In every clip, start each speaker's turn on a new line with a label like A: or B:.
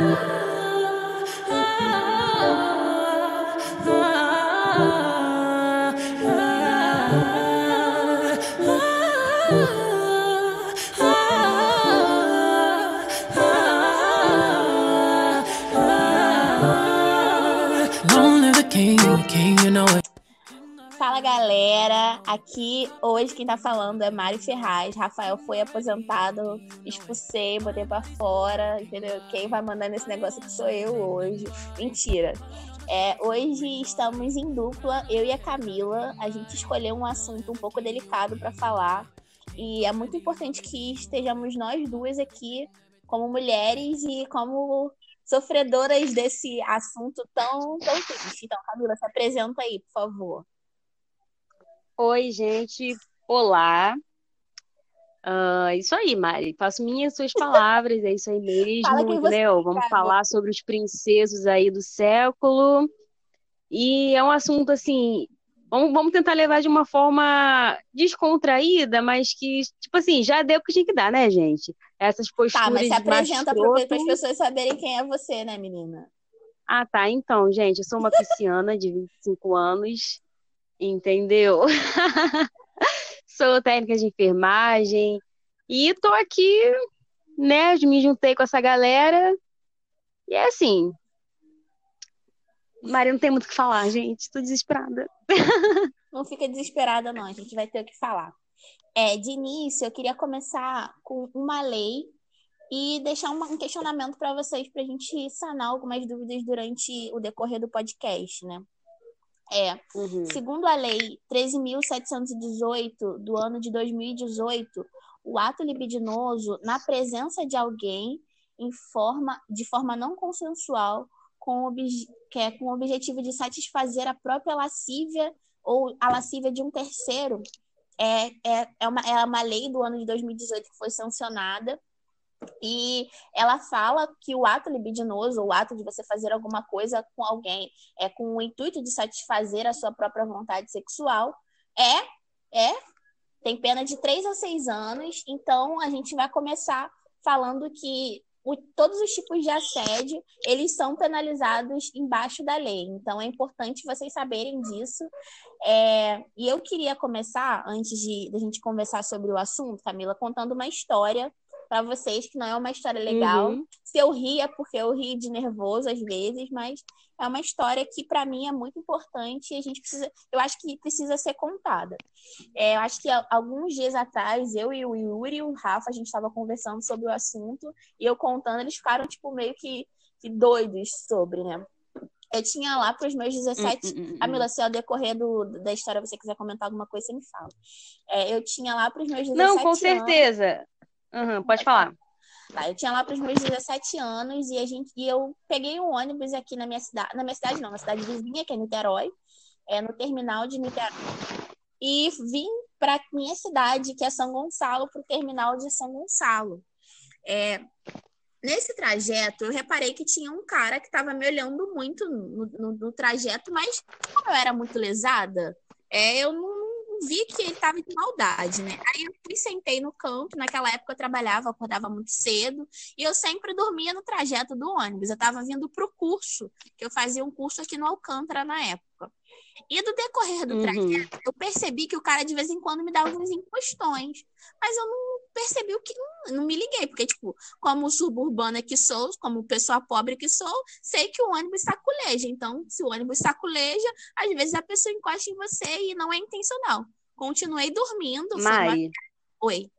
A: Fala galera, aqui hoje quem tá falando é Mari Ferraz. Rafael foi aposentado, expulsei, botei pra fora, entendeu? Quem vai mandar nesse negócio que sou eu hoje. Mentira. É, hoje estamos em dupla, eu e a Camila. A gente escolheu um assunto um pouco delicado para falar. E é muito importante que estejamos nós duas aqui como mulheres e como sofredoras desse assunto tão, tão triste. Então, Camila, se apresenta aí, por favor.
B: Oi, gente. Olá. Uh, isso aí, Mari. Faço minhas suas palavras, é isso aí mesmo, entendeu? Vamos falar sobre os princesos aí do século. E é um assunto assim. Vamos, vamos tentar levar de uma forma descontraída, mas que, tipo assim, já deu o que tinha que dar, né, gente? Essas posturas. Tá, mas se
A: apresenta para as pessoas saberem quem é você, né, menina?
B: Ah, tá. Então, gente, eu sou uma pisciana de 25 anos entendeu? Sou técnica de enfermagem e tô aqui, né? Me juntei com essa galera e é assim. Maria, não tem muito o que falar, gente. Tô desesperada.
A: Não fica desesperada, não. A gente vai ter o que falar. É, de início, eu queria começar com uma lei e deixar um questionamento para vocês, para a gente sanar algumas dúvidas durante o decorrer do podcast, né? É. Uhum. Segundo a Lei 13.718 do ano de 2018, o ato libidinoso na presença de alguém em forma, de forma não consensual, com, que é com o objetivo de satisfazer a própria lascívia ou a lascívia de um terceiro, é, é, é, uma, é uma lei do ano de 2018 que foi sancionada e ela fala que o ato libidinoso, o ato de você fazer alguma coisa com alguém, é com o intuito de satisfazer a sua própria vontade sexual, é, é, tem pena de 3 a 6 anos. Então, a gente vai começar falando que o, todos os tipos de assédio, eles são penalizados embaixo da lei. Então, é importante vocês saberem disso. É, e eu queria começar, antes de, de a gente conversar sobre o assunto, Camila, contando uma história para vocês, que não é uma história legal. Uhum. Se eu ria, é porque eu ri de nervoso às vezes, mas é uma história que para mim é muito importante e a gente precisa, eu acho que precisa ser contada. É, eu acho que alguns dias atrás, eu e o Yuri e o Rafa, a gente estava conversando sobre o assunto e eu contando, eles ficaram tipo meio que, que doidos sobre, né? Eu tinha lá para os meus 17. Hum, hum, hum, Camila, se ao decorrer do, da história você quiser comentar alguma coisa, você me fala. É, eu tinha lá para os meus 17
B: Não, com certeza. Anos, Uhum, pode falar.
A: Tá, eu tinha lá para os meus 17 anos e a gente e eu peguei um ônibus aqui na minha cidade, na minha cidade não, na cidade vizinha, que é Niterói, é no terminal de Niterói. E vim para minha cidade, que é São Gonçalo, para o terminal de São Gonçalo. É, nesse trajeto, eu reparei que tinha um cara que estava me olhando muito no, no, no, trajeto, mas como eu era muito lesada, é, eu não, vi que ele estava de maldade, né? Aí eu fui, sentei no canto. Naquela época eu trabalhava, acordava muito cedo. E eu sempre dormia no trajeto do ônibus. Eu estava vindo para o curso, que eu fazia um curso aqui no Alcântara na época. E do decorrer do uhum. trajeto, eu percebi que o cara de vez em quando me dava uns encostões. Mas eu não percebi o que. Não, não me liguei, porque, tipo, como suburbana que sou, como pessoa pobre que sou, sei que o ônibus saculeja. Então, se o ônibus saculeja, às vezes a pessoa encosta em você e não é intencional. Continuei dormindo.
B: Mai. Uma...
A: Oi.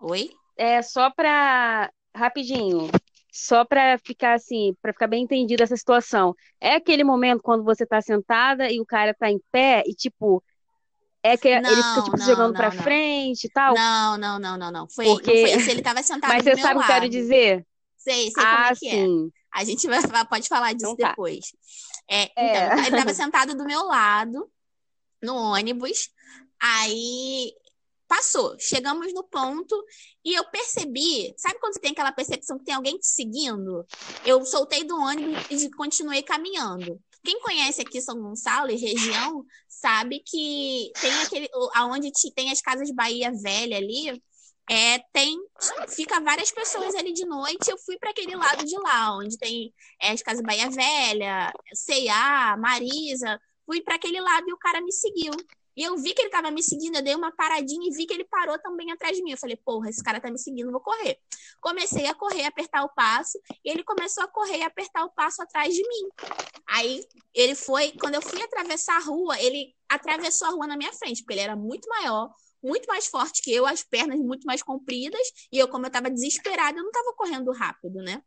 A: Oi?
B: É só para rapidinho só para ficar assim, para ficar bem entendida essa situação. É aquele momento quando você tá sentada e o cara tá em pé e tipo é que não, ele fica tipo não, jogando para frente e tal?
A: Não, não, não, não, não. Foi, Porque... não foi ele tava sentado
B: Mas você sabe
A: o
B: que eu quero dizer?
A: Sei, sei ah, como é que é. sim. é. A gente vai, pode falar disso então, tá. depois. É, é. Então, ele tava sentado do meu lado no ônibus. Aí Passou, chegamos no ponto e eu percebi, sabe quando você tem aquela percepção que tem alguém te seguindo? Eu soltei do ônibus e continuei caminhando. Quem conhece aqui São Gonçalo e região sabe que tem aquele aonde tem as casas Bahia Velha ali, é, tem fica várias pessoas ali de noite. Eu fui para aquele lado de lá, onde tem é, as casas Bahia Velha, C&A, Marisa. Fui para aquele lado e o cara me seguiu. E eu vi que ele estava me seguindo, eu dei uma paradinha e vi que ele parou também atrás de mim. Eu falei, porra, esse cara tá me seguindo, vou correr. Comecei a correr, apertar o passo, e ele começou a correr e apertar o passo atrás de mim. Aí ele foi, quando eu fui atravessar a rua, ele atravessou a rua na minha frente, porque ele era muito maior, muito mais forte que eu, as pernas muito mais compridas, e eu, como eu estava desesperada, eu não estava correndo rápido, né?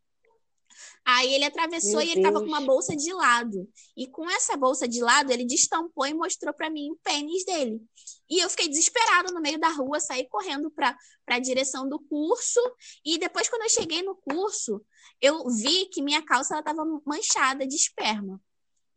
A: Aí ele atravessou Meu e ele estava com uma bolsa de lado. E com essa bolsa de lado, ele destampou e mostrou para mim o pênis dele. E eu fiquei desesperada no meio da rua, saí correndo para a direção do curso. E depois, quando eu cheguei no curso, eu vi que minha calça estava manchada de esperma.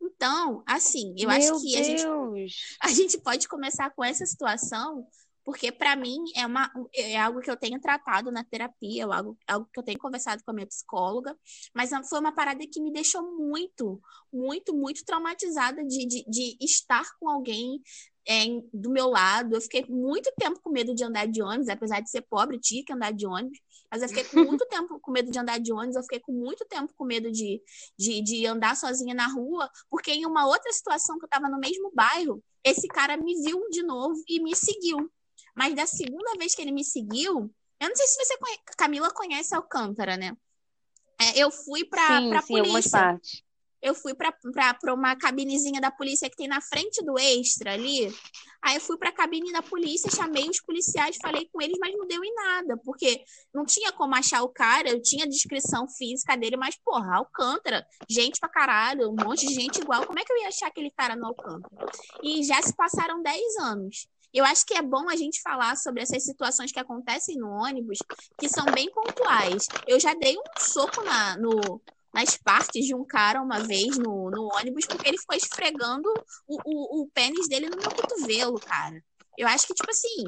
A: Então, assim, eu
B: Meu
A: acho que
B: a
A: gente, a gente pode começar com essa situação porque para mim é, uma, é algo que eu tenho tratado na terapia, é algo, algo que eu tenho conversado com a minha psicóloga, mas foi uma parada que me deixou muito, muito, muito traumatizada de, de, de estar com alguém é, do meu lado. Eu fiquei muito tempo com medo de andar de ônibus, apesar de ser pobre, tinha que andar de ônibus. Mas eu fiquei com muito tempo com medo de andar de ônibus, eu fiquei com muito tempo com medo de, de, de andar sozinha na rua, porque em uma outra situação que eu estava no mesmo bairro, esse cara me viu de novo e me seguiu. Mas da segunda vez que ele me seguiu, eu não sei se você conhece, Camila conhece Alcântara, né? É, eu fui pra, sim, pra sim, polícia. Eu fui pra uma cabinezinha da polícia que tem na frente do extra ali. Aí eu fui pra cabine da polícia, chamei os policiais, falei com eles, mas não deu em nada, porque não tinha como achar o cara, eu tinha descrição física dele, mas, porra, Alcântara, gente pra caralho, um monte de gente igual, como é que eu ia achar aquele cara no Alcântara? E já se passaram 10 anos. Eu acho que é bom a gente falar sobre essas situações que acontecem no ônibus, que são bem pontuais. Eu já dei um soco na, no, nas partes de um cara uma vez no, no ônibus, porque ele ficou esfregando o, o, o pênis dele no meu cotovelo, cara. Eu acho que, tipo assim,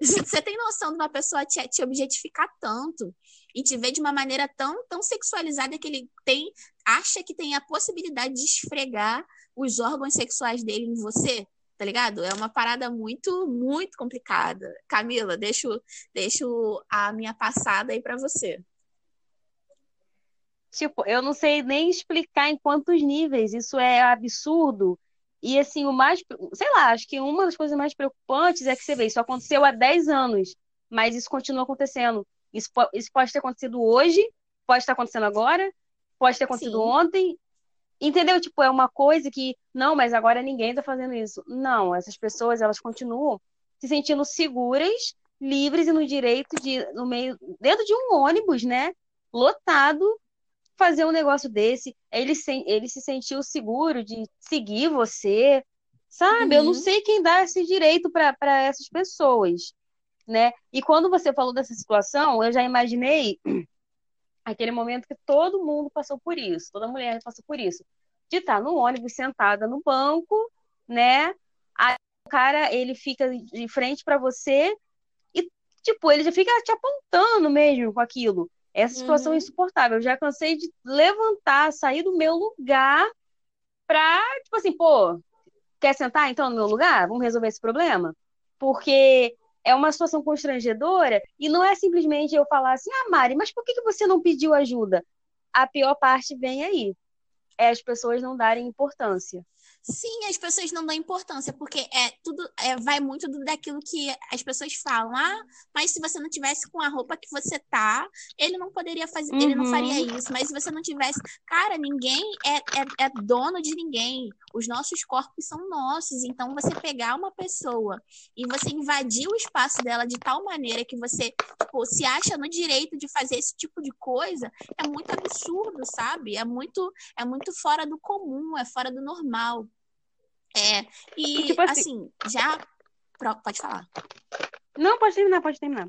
A: você tem noção de uma pessoa te, te objetificar tanto e te ver de uma maneira tão, tão sexualizada que ele tem, acha que tem a possibilidade de esfregar os órgãos sexuais dele em você? Tá ligado? É uma parada muito, muito complicada. Camila, deixo, deixo a minha passada aí para você.
B: Tipo, eu não sei nem explicar em quantos níveis, isso é absurdo. E assim, o mais, sei lá, acho que uma das coisas mais preocupantes é que você vê, isso aconteceu há 10 anos, mas isso continua acontecendo. Isso, isso pode ter acontecido hoje, pode estar acontecendo agora, pode ter acontecido Sim. ontem, Entendeu? Tipo, é uma coisa que, não, mas agora ninguém tá fazendo isso. Não, essas pessoas, elas continuam se sentindo seguras, livres e no direito de, no meio, dentro de um ônibus, né? Lotado, fazer um negócio desse. Ele, se, ele se sentiu seguro de seguir você, sabe? Uhum. Eu não uhum. sei quem dá esse direito para essas pessoas, né? E quando você falou dessa situação, eu já imaginei aquele momento que todo mundo passou por isso, toda mulher passou por isso, de estar no ônibus sentada no banco, né? Aí o cara ele fica de frente para você e tipo ele já fica te apontando mesmo com aquilo. Essa situação é uhum. é insuportável. Eu já cansei de levantar, sair do meu lugar pra, tipo assim, pô, quer sentar então no meu lugar? Vamos resolver esse problema? Porque é uma situação constrangedora e não é simplesmente eu falar assim, ah, Mari, mas por que, você não pediu ajuda? A pior parte vem aí. É as pessoas não darem importância.
A: Sim, as pessoas não dão importância, porque é tudo é, vai muito do, daquilo que as pessoas falam. Ah, mas se você não tivesse com a roupa que você tá, ele não poderia fazer, uhum. ele não faria uhum. isso. Mas se você não tivesse. Cara, ninguém é, é, é dono de ninguém. Os nossos corpos são nossos. Então, você pegar uma pessoa e você invadir o espaço dela de tal maneira que você tipo, se acha no direito de fazer esse tipo de coisa, é muito absurdo, sabe? É muito, é muito fora do comum, é fora do normal. É, e, tipo assim, assim, já. Pode falar.
B: Não, pode terminar, pode terminar.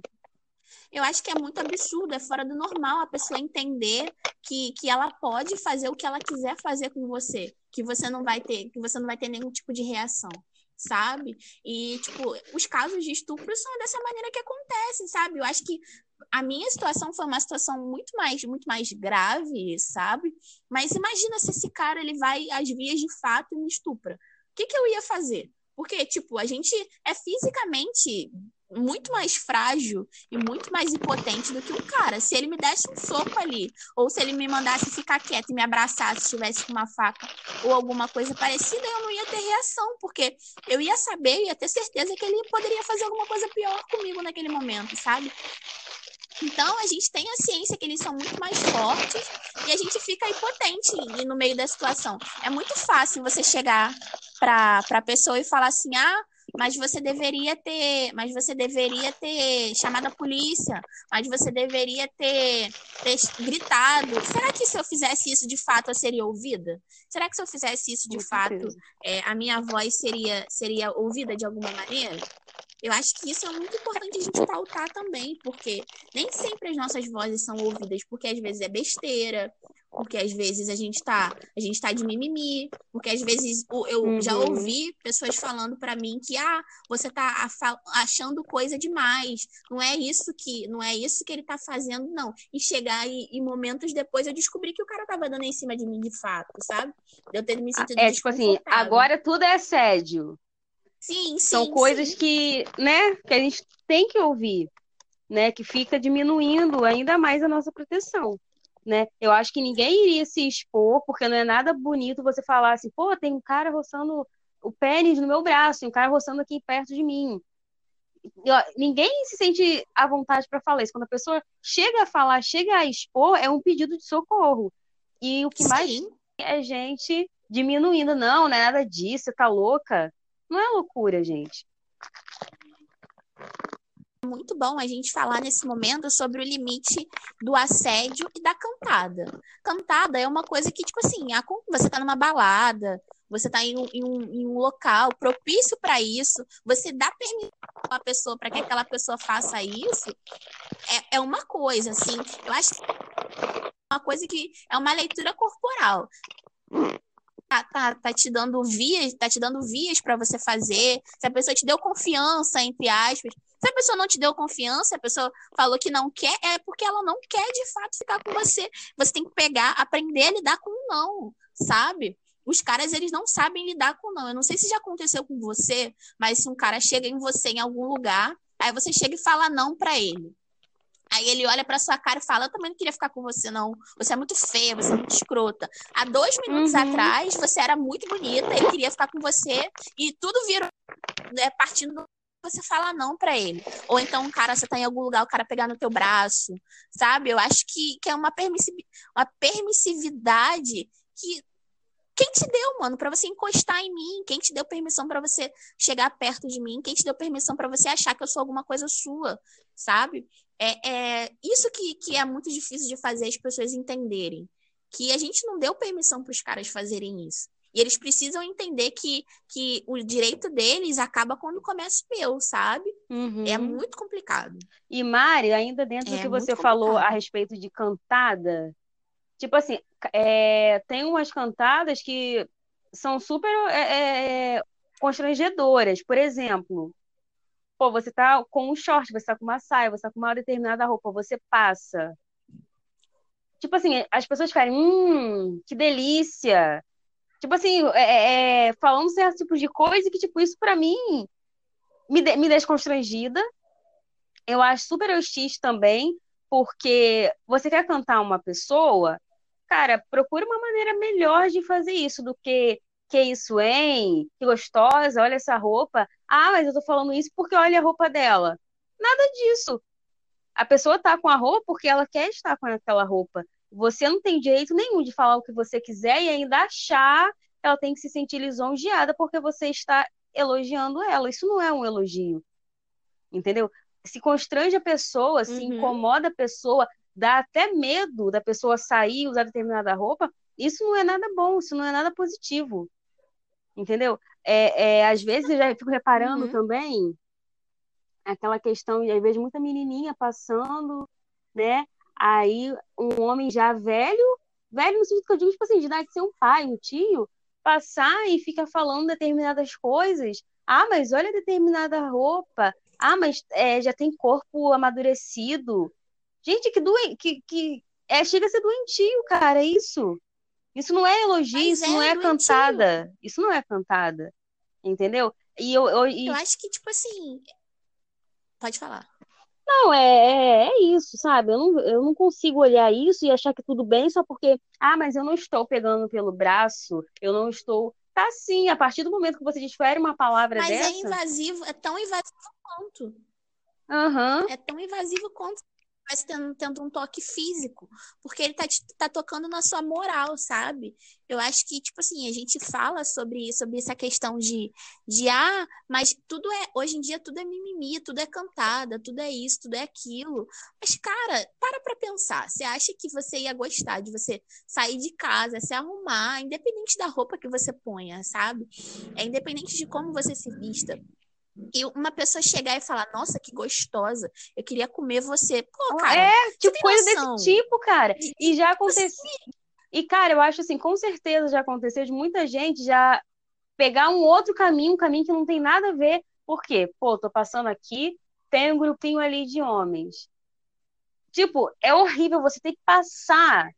A: Eu acho que é muito absurdo, é fora do normal a pessoa entender que, que ela pode fazer o que ela quiser fazer com você, que você não vai ter, que você não vai ter nenhum tipo de reação, sabe? E tipo, os casos de estupro são dessa maneira que acontecem, sabe? Eu acho que a minha situação foi uma situação muito mais muito mais grave, sabe? Mas imagina se esse cara ele vai às vias de fato e me estupra que, que eu ia fazer? Porque, tipo, a gente é fisicamente muito mais frágil e muito mais impotente do que um cara. Se ele me desse um soco ali, ou se ele me mandasse ficar quieto e me abraçasse se estivesse com uma faca ou alguma coisa parecida, eu não ia ter reação, porque eu ia saber, ia ter certeza que ele poderia fazer alguma coisa pior comigo naquele momento, sabe? Então, a gente tem a ciência que eles são muito mais fortes e a gente fica impotente no meio da situação. É muito fácil você chegar para a pessoa e falar assim: ah, mas você deveria ter, mas você deveria ter chamado a polícia, mas você deveria ter, ter gritado. Será que se eu fizesse isso de fato eu seria ouvida? Será que se eu fizesse isso de fato é, a minha voz seria seria ouvida de alguma maneira? Eu acho que isso é muito importante a gente pautar também, porque nem sempre as nossas vozes são ouvidas, porque às vezes é besteira, porque às vezes a gente tá, a gente tá de mimimi, porque às vezes eu uhum. já ouvi pessoas falando para mim que ah, você tá achando coisa demais, não é isso que, não é isso que ele tá fazendo não. E chegar e, e momentos depois eu descobri que o cara tava dando em cima de mim de fato, sabe? Eu ter me ah, sentido
B: É tipo assim, agora tudo é assédio.
A: Sim, sim.
B: São coisas
A: sim.
B: que, né, que a gente tem que ouvir, né, que fica diminuindo ainda mais a nossa proteção, né? Eu acho que ninguém iria se expor, porque não é nada bonito você falar assim, pô, tem um cara roçando o pênis no meu braço, tem um cara roçando aqui perto de mim. Ninguém se sente à vontade para falar isso. Quando a pessoa chega a falar, chega a expor, é um pedido de socorro. E o que Sim. mais é gente diminuindo, não, não é nada disso, você tá louca. Não é loucura, gente.
A: Muito bom a gente falar nesse momento sobre o limite do assédio e da cantada. Cantada é uma coisa que, tipo assim, você tá numa balada, você tá em um, em um, em um local propício para isso, você dá permissão a pessoa para que aquela pessoa faça isso, é, é uma coisa, assim. Eu acho que é uma coisa que é uma leitura corporal tá, tá, tá te dando vias, tá te dando vias para você fazer, se a pessoa te deu confiança, entre aspas. Se a pessoa não te deu confiança, a pessoa falou que não quer, é porque ela não quer de fato ficar com você. Você tem que pegar, aprender a lidar com o não, sabe? Os caras, eles não sabem lidar com não. Eu não sei se já aconteceu com você, mas se um cara chega em você em algum lugar, aí você chega e fala não para ele. Aí ele olha pra sua cara e fala: Eu também não queria ficar com você, não. Você é muito feia, você é muito escrota. Há dois minutos uhum. atrás, você era muito bonita, ele queria ficar com você, e tudo virou né, partindo do você fala não para ele. Ou então, cara, você tá em algum lugar, o cara pegar no teu braço, sabe? Eu acho que, que é uma, uma permissividade que quem te deu, mano, para você encostar em mim? Quem te deu permissão para você chegar perto de mim? Quem te deu permissão para você achar que eu sou alguma coisa sua, sabe? É, é isso que, que é muito difícil de fazer as pessoas entenderem. Que a gente não deu permissão para os caras fazerem isso. E eles precisam entender que, que o direito deles acaba quando começa o meu, sabe? Uhum. É muito complicado.
B: E, Mari, ainda dentro é do que você falou a respeito de cantada, tipo assim, é, tem umas cantadas que são super é, é, constrangedoras. Por exemplo, Pô, você tá com um short, você tá com uma saia, você tá com uma determinada roupa, você passa. Tipo assim, as pessoas ficarem, hum, que delícia. Tipo assim, é, é, é falando certo tipo de coisa que, tipo, isso para mim me, de, me deixa constrangida. Eu acho super hostis também, porque você quer cantar uma pessoa, cara, procura uma maneira melhor de fazer isso do que que isso, hein? Que gostosa, olha essa roupa. Ah, mas eu tô falando isso porque olha a roupa dela. Nada disso. A pessoa tá com a roupa porque ela quer estar com aquela roupa. Você não tem direito nenhum de falar o que você quiser e ainda achar que ela tem que se sentir lisonjeada porque você está elogiando ela. Isso não é um elogio. Entendeu? Se constrange a pessoa, uhum. se incomoda a pessoa, dá até medo da pessoa sair e usar determinada roupa, isso não é nada bom, isso não é nada positivo entendeu? É, é, às vezes eu já fico reparando uhum. também aquela questão, às vezes, muita menininha passando, né? Aí um homem já velho, velho no sentido que eu digo, tipo assim, de idade de ser um pai, um tio, passar e ficar falando determinadas coisas. Ah, mas olha determinada roupa. Ah, mas é, já tem corpo amadurecido. Gente, que doente, que, que é, chega a ser doentio, cara, é isso. Isso não é elogio, Mas isso é não é doentio. cantada. Isso não é cantada. Entendeu?
A: E eu, eu, e... eu acho que, tipo assim. Pode falar.
B: Não, é, é, é, isso, sabe? Eu não, eu não consigo olhar isso e achar que tudo bem só porque, ah, mas eu não estou pegando pelo braço, eu não estou. Tá sim, a partir do momento que você desfere uma palavra
A: mas é
B: dessa.
A: Mas é invasivo, é tão invasivo quanto.
B: Uhum.
A: É tão invasivo quanto mas tendo, tendo um toque físico, porque ele tá, tá tocando na sua moral, sabe? Eu acho que, tipo assim, a gente fala sobre, sobre essa questão de, de ah, mas tudo é, hoje em dia tudo é mimimi, tudo é cantada, tudo é isso, tudo é aquilo. Mas, cara, para pra pensar. Você acha que você ia gostar de você sair de casa, se arrumar, independente da roupa que você ponha, sabe? É independente de como você se vista e uma pessoa chegar e falar, nossa, que gostosa, eu queria comer você. Pô, cara.
B: É, tipo, coisa noção? desse tipo, cara. E já tipo aconteceu. Assim... E, cara, eu acho assim, com certeza já aconteceu de muita gente já pegar um outro caminho, um caminho que não tem nada a ver. Por quê? Pô, tô passando aqui, tem um grupinho ali de homens. Tipo, é horrível você ter que passar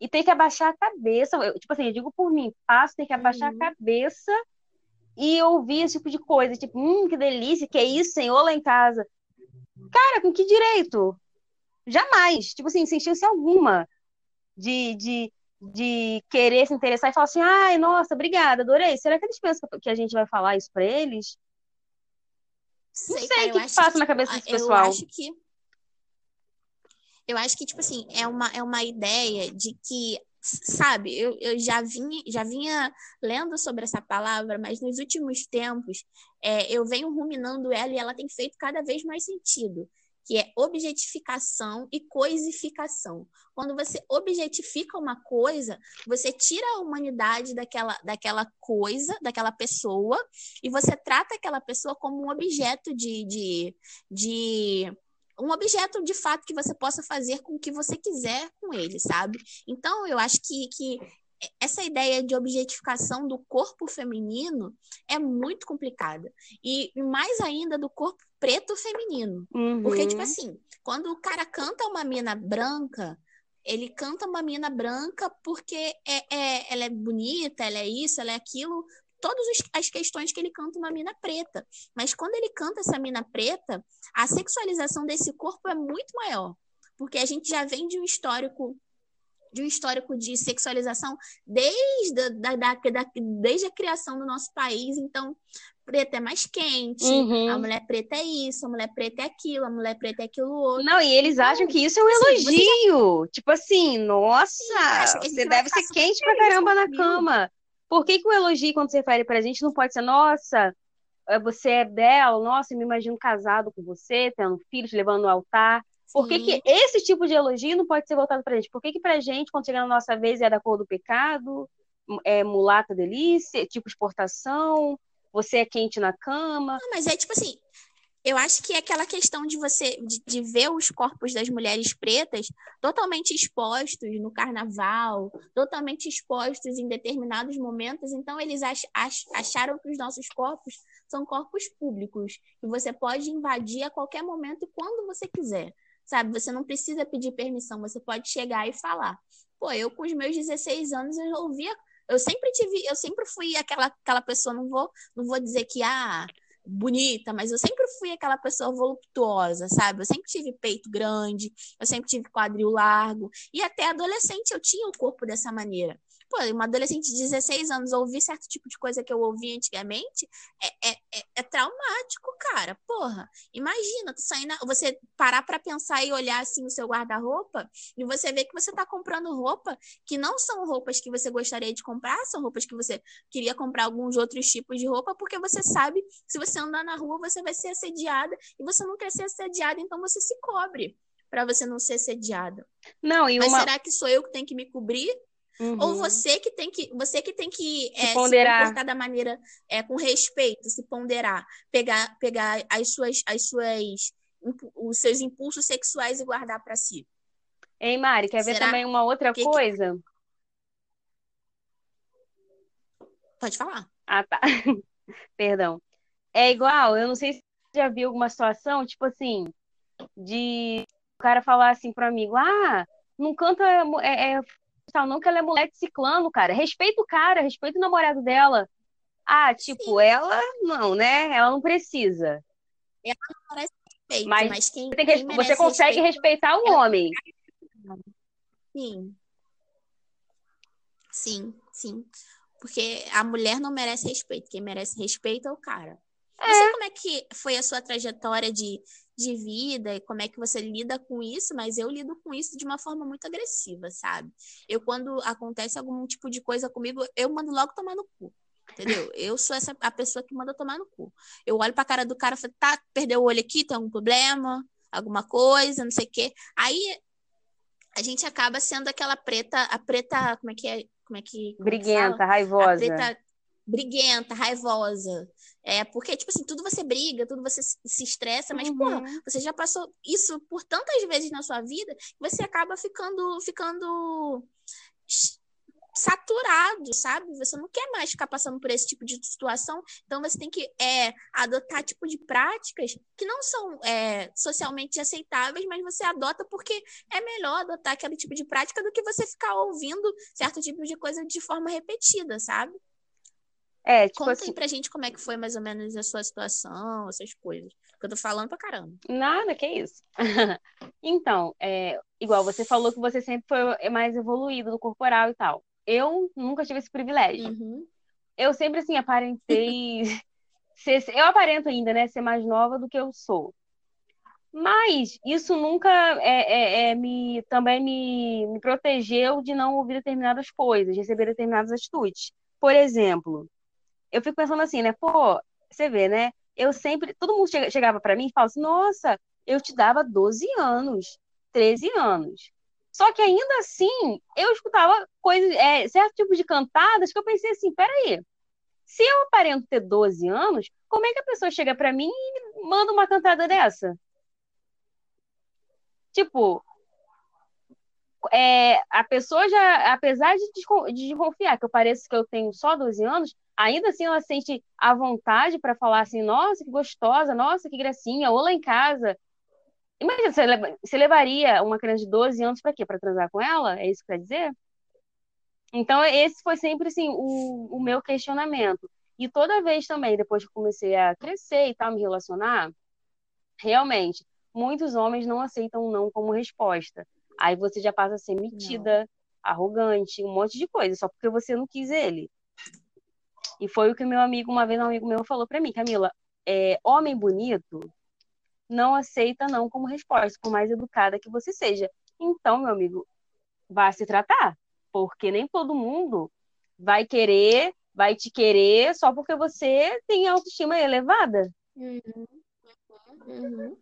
B: e ter que abaixar a cabeça. Eu, tipo assim, eu digo por mim, passo, tem que abaixar uhum. a cabeça e ouvir esse tipo de coisa, tipo, hum, que delícia, que é isso, senhor, lá em casa. Cara, com que direito? Jamais, tipo assim, sem chance alguma de, de, de querer se interessar e falar assim, ai, nossa, obrigada, adorei. Será que eles pensam que a gente vai falar isso pra eles? Sei, Não sei o que, que passa que, na cabeça desse pessoal.
A: Eu acho que eu acho que, tipo assim, é uma, é uma ideia de que sabe, eu, eu já, vinha, já vinha lendo sobre essa palavra, mas nos últimos tempos é, eu venho ruminando ela e ela tem feito cada vez mais sentido, que é objetificação e coisificação. Quando você objetifica uma coisa, você tira a humanidade daquela, daquela coisa, daquela pessoa, e você trata aquela pessoa como um objeto de, de, de um objeto de fato que você possa fazer com o que você quiser com ele, sabe? Então, eu acho que, que essa ideia de objetificação do corpo feminino é muito complicada. E mais ainda do corpo preto feminino. Uhum. Porque, tipo assim, quando o cara canta uma mina branca, ele canta uma mina branca porque é, é, ela é bonita, ela é isso, ela é aquilo, todas as questões que ele canta uma mina preta. Mas quando ele canta essa mina preta, a sexualização desse corpo é muito maior. Porque a gente já vem de um histórico de um histórico de sexualização desde, da, da, da, desde a criação do nosso país. Então, preta é mais quente, uhum. a mulher preta é isso, a mulher preta é aquilo, a mulher preta é aquilo outro.
B: Não, e eles então, acham que isso é um elogio. Já... Tipo assim, nossa, você deve ser quente pra caramba na cama. Por que, que o elogio, quando você fala pra gente, não pode ser, nossa, eh, você é belo, nossa, eu me imagino casado com você, tendo filhos, levando no altar. Por que, que, esse tipo de elogio não pode ser voltado pra gente? Por que, que pra gente, quando chegar na nossa vez, é da cor do pecado, é mulata delícia, tipo exportação, você é quente na cama?
A: Não, mas é tipo assim, eu acho que é aquela questão de você de, de, ver os corpos das mulheres pretas totalmente expostos no carnaval, totalmente expostos em determinados momentos. Então, eles ach, ach, acharam que os nossos corpos são corpos públicos e você pode invadir a qualquer momento e quando você quiser. Sabe? Você não precisa pedir permissão, você pode chegar e falar. Pô, eu com os meus 16 anos eu ouvia eu sempre tive, eu sempre fui aquela, aquela pessoa, não vou, não vou dizer que ah, bonita, mas eu sempre fui aquela pessoa voluptuosa, sabe? Eu sempre tive peito grande, eu sempre tive quadril largo, e até adolescente eu tinha o corpo dessa maneira. Pô, uma adolescente de 16 anos ouvir certo tipo de coisa que eu ouvia antigamente é, é, é, é traumático, cara. Porra, imagina, tu saindo, você parar para pensar e olhar assim o seu guarda-roupa e você ver que você tá comprando roupa que não são roupas que você gostaria de comprar, são roupas que você queria comprar alguns outros tipos de roupa, porque você sabe que se você andar na rua você vai ser assediada e você não quer ser assediada, então você se cobre para você não ser assediada.
B: Não, e
A: Mas
B: uma...
A: será que sou eu que tenho que me cobrir? Uhum. Ou você que tem que você que tem que
B: se, é, ponderar.
A: se comportar da maneira é, com respeito, se ponderar, pegar pegar as suas as suas os seus impulsos sexuais e guardar para si.
B: Ei, Mari, quer Será? ver também uma outra que coisa? Que...
A: Pode falar.
B: Ah, tá. Perdão. É igual, eu não sei se você já viu alguma situação, tipo assim, de o cara falar assim pro amigo, ah, não canta é, é, tal, não que ela é mulher de ciclano, cara. Respeita o cara, respeita o namorado dela. Ah, tipo, Sim. ela não, né? Ela não precisa.
A: Ela não parece respeito.
B: Mas,
A: mas quem,
B: você, quem você consegue respeitar o é... homem.
A: Sim. Sim, sim. Porque a mulher não merece respeito. Quem merece respeito é o cara. É. Não sei como é que foi a sua trajetória de, de vida e como é que você lida com isso, mas eu lido com isso de uma forma muito agressiva, sabe? Eu, quando acontece algum tipo de coisa comigo, eu mando logo tomar no cu. Entendeu? Eu sou essa a pessoa que manda tomar no cu. Eu olho pra cara do cara e falo, tá, perdeu o olho aqui, tem algum problema, alguma coisa, não sei o quê. Aí a gente acaba sendo aquela preta, a preta, como é que é? Como é que. Como
B: Briguenta, é raivosa. A
A: preta briguenta, raivosa. É, porque, tipo assim, tudo você briga, tudo você se estressa, mas, uhum. porra, você já passou isso por tantas vezes na sua vida que você acaba ficando, ficando saturado, sabe? Você não quer mais ficar passando por esse tipo de situação, então você tem que é, adotar tipo de práticas que não são é, socialmente aceitáveis, mas você adota porque é melhor adotar aquele tipo de prática do que você ficar ouvindo certo tipo de coisa de forma repetida, sabe?
B: É, tipo
A: Conta
B: assim...
A: aí pra gente como é que foi mais ou menos a sua situação, essas coisas. Porque eu tô falando pra caramba.
B: Nada, que isso. então, é, igual você falou que você sempre foi mais evoluído no corporal e tal. Eu nunca tive esse privilégio.
A: Uhum.
B: Eu sempre, assim, aparentei. ser, eu aparento ainda, né? Ser mais nova do que eu sou. Mas isso nunca é, é, é, me, também me, me protegeu de não ouvir determinadas coisas, receber determinadas atitudes. Por exemplo, eu fico pensando assim, né? Pô, você vê, né? Eu sempre. Todo mundo chegava para mim e falava assim: nossa, eu te dava 12 anos, 13 anos. Só que ainda assim, eu escutava coisas, é, certo tipo de cantadas que eu pensei assim: peraí, se eu aparento ter 12 anos, como é que a pessoa chega para mim e manda uma cantada dessa? Tipo, é, a pessoa já, apesar de, de desconfiar que eu pareço que eu tenho só 12 anos, ainda assim ela sente a vontade para falar assim, nossa, que gostosa, nossa, que gracinha, ou lá em casa. Imagina, você, você levaria uma criança de 12 anos para quê? Para transar com ela? É isso que quer dizer? Então, esse foi sempre assim, o, o meu questionamento. E toda vez também, depois que comecei a crescer e tal, me relacionar, realmente, muitos homens não aceitam não como resposta. Aí você já passa a ser metida, não. arrogante, um monte de coisa, só porque você não quis ele. E foi o que meu amigo, uma vez um amigo meu falou para mim, Camila, é, homem bonito não aceita não como resposta, por mais educada que você seja. Então, meu amigo, vá se tratar, porque nem todo mundo vai querer, vai te querer só porque você tem autoestima elevada.
A: Uhum. Uhum.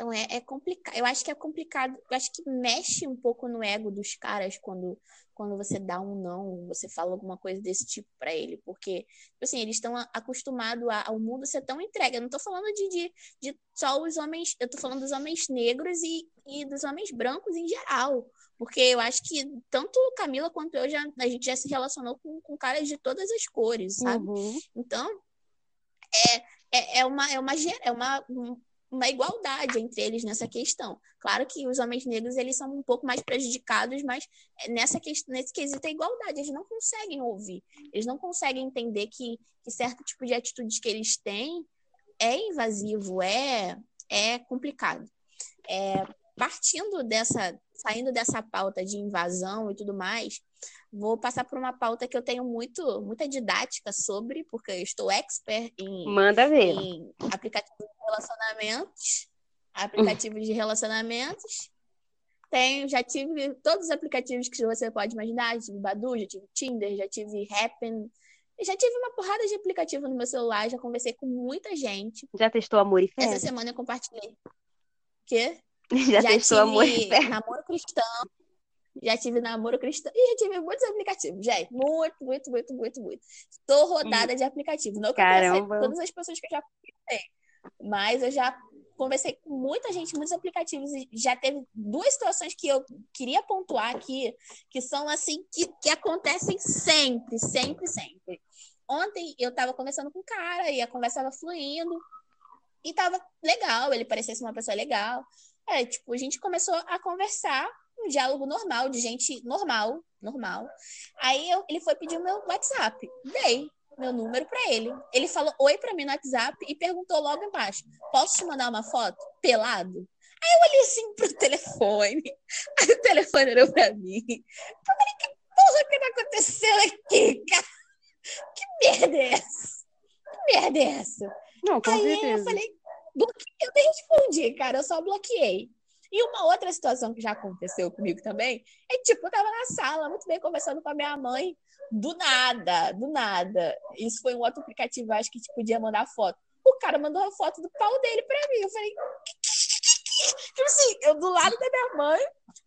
A: Então é, é complicado. Eu acho que é complicado. Eu acho que mexe um pouco no ego dos caras quando, quando você dá um não, você fala alguma coisa desse tipo para ele. Porque, tipo assim, eles estão acostumados ao mundo ser tão entregue. Eu não tô falando de, de, de só os homens, eu tô falando dos homens negros e, e dos homens brancos em geral. Porque eu acho que tanto Camila quanto eu já a gente já se relacionou com, com caras de todas as cores, sabe?
B: Uhum.
A: Então, é, é, é uma, é uma, é uma, uma igualdade entre eles nessa questão. Claro que os homens negros eles são um pouco mais prejudicados, mas nessa questão, nesse quesito é igualdade, eles não conseguem ouvir, eles não conseguem entender que, que certo tipo de atitudes que eles têm é invasivo, é é complicado. É, partindo dessa, saindo dessa pauta de invasão e tudo mais, vou passar por uma pauta que eu tenho muito, muita didática sobre, porque eu estou expert em,
B: Manda ver.
A: em aplicativos de relacionamentos, aplicativos de relacionamentos. Tenho, já tive todos os aplicativos que você pode imaginar, já tive Badu, já tive Tinder, já tive Happn, já tive uma porrada de aplicativo no meu celular, já conversei com muita gente.
B: Já testou amor e fé?
A: Essa semana eu compartilhei. Quê?
B: Já, já testou amor
A: e fé? namoro cristão. Já tive namoro cristão. E já tive muitos aplicativos, gente. Muito, muito, muito, muito, muito. Estou rodada hum. de aplicativos. Não com todas as pessoas que eu já conversei. Mas eu já conversei com muita gente, muitos aplicativos. E já teve duas situações que eu queria pontuar aqui, que são assim, que, que acontecem sempre, sempre, sempre. Ontem eu estava conversando com um cara e a conversa estava fluindo. E tava legal, ele parecia ser uma pessoa legal. É, tipo, a gente começou a conversar, um diálogo normal, de gente normal, normal. Aí eu, ele foi pedir o meu WhatsApp. Dei. meu número para ele. Ele falou oi para mim no WhatsApp e perguntou logo embaixo: posso te mandar uma foto pelado? Aí eu olhei assim pro telefone. Aí o telefone olhou pra mim. Eu falei, que porra que tá acontecendo aqui, cara? Que merda é essa? Que merda é essa?
B: Não, com
A: Aí
B: certeza.
A: eu falei, bloqueei. Eu nem respondi, cara, eu só bloqueei. E uma outra situação que já aconteceu comigo também é tipo, eu tava na sala, muito bem, conversando com a minha mãe, do nada, do nada. Isso foi um outro aplicativo, acho que te podia mandar foto. O cara mandou uma foto do pau dele pra mim. Eu falei, tipo assim, eu do lado da minha mãe,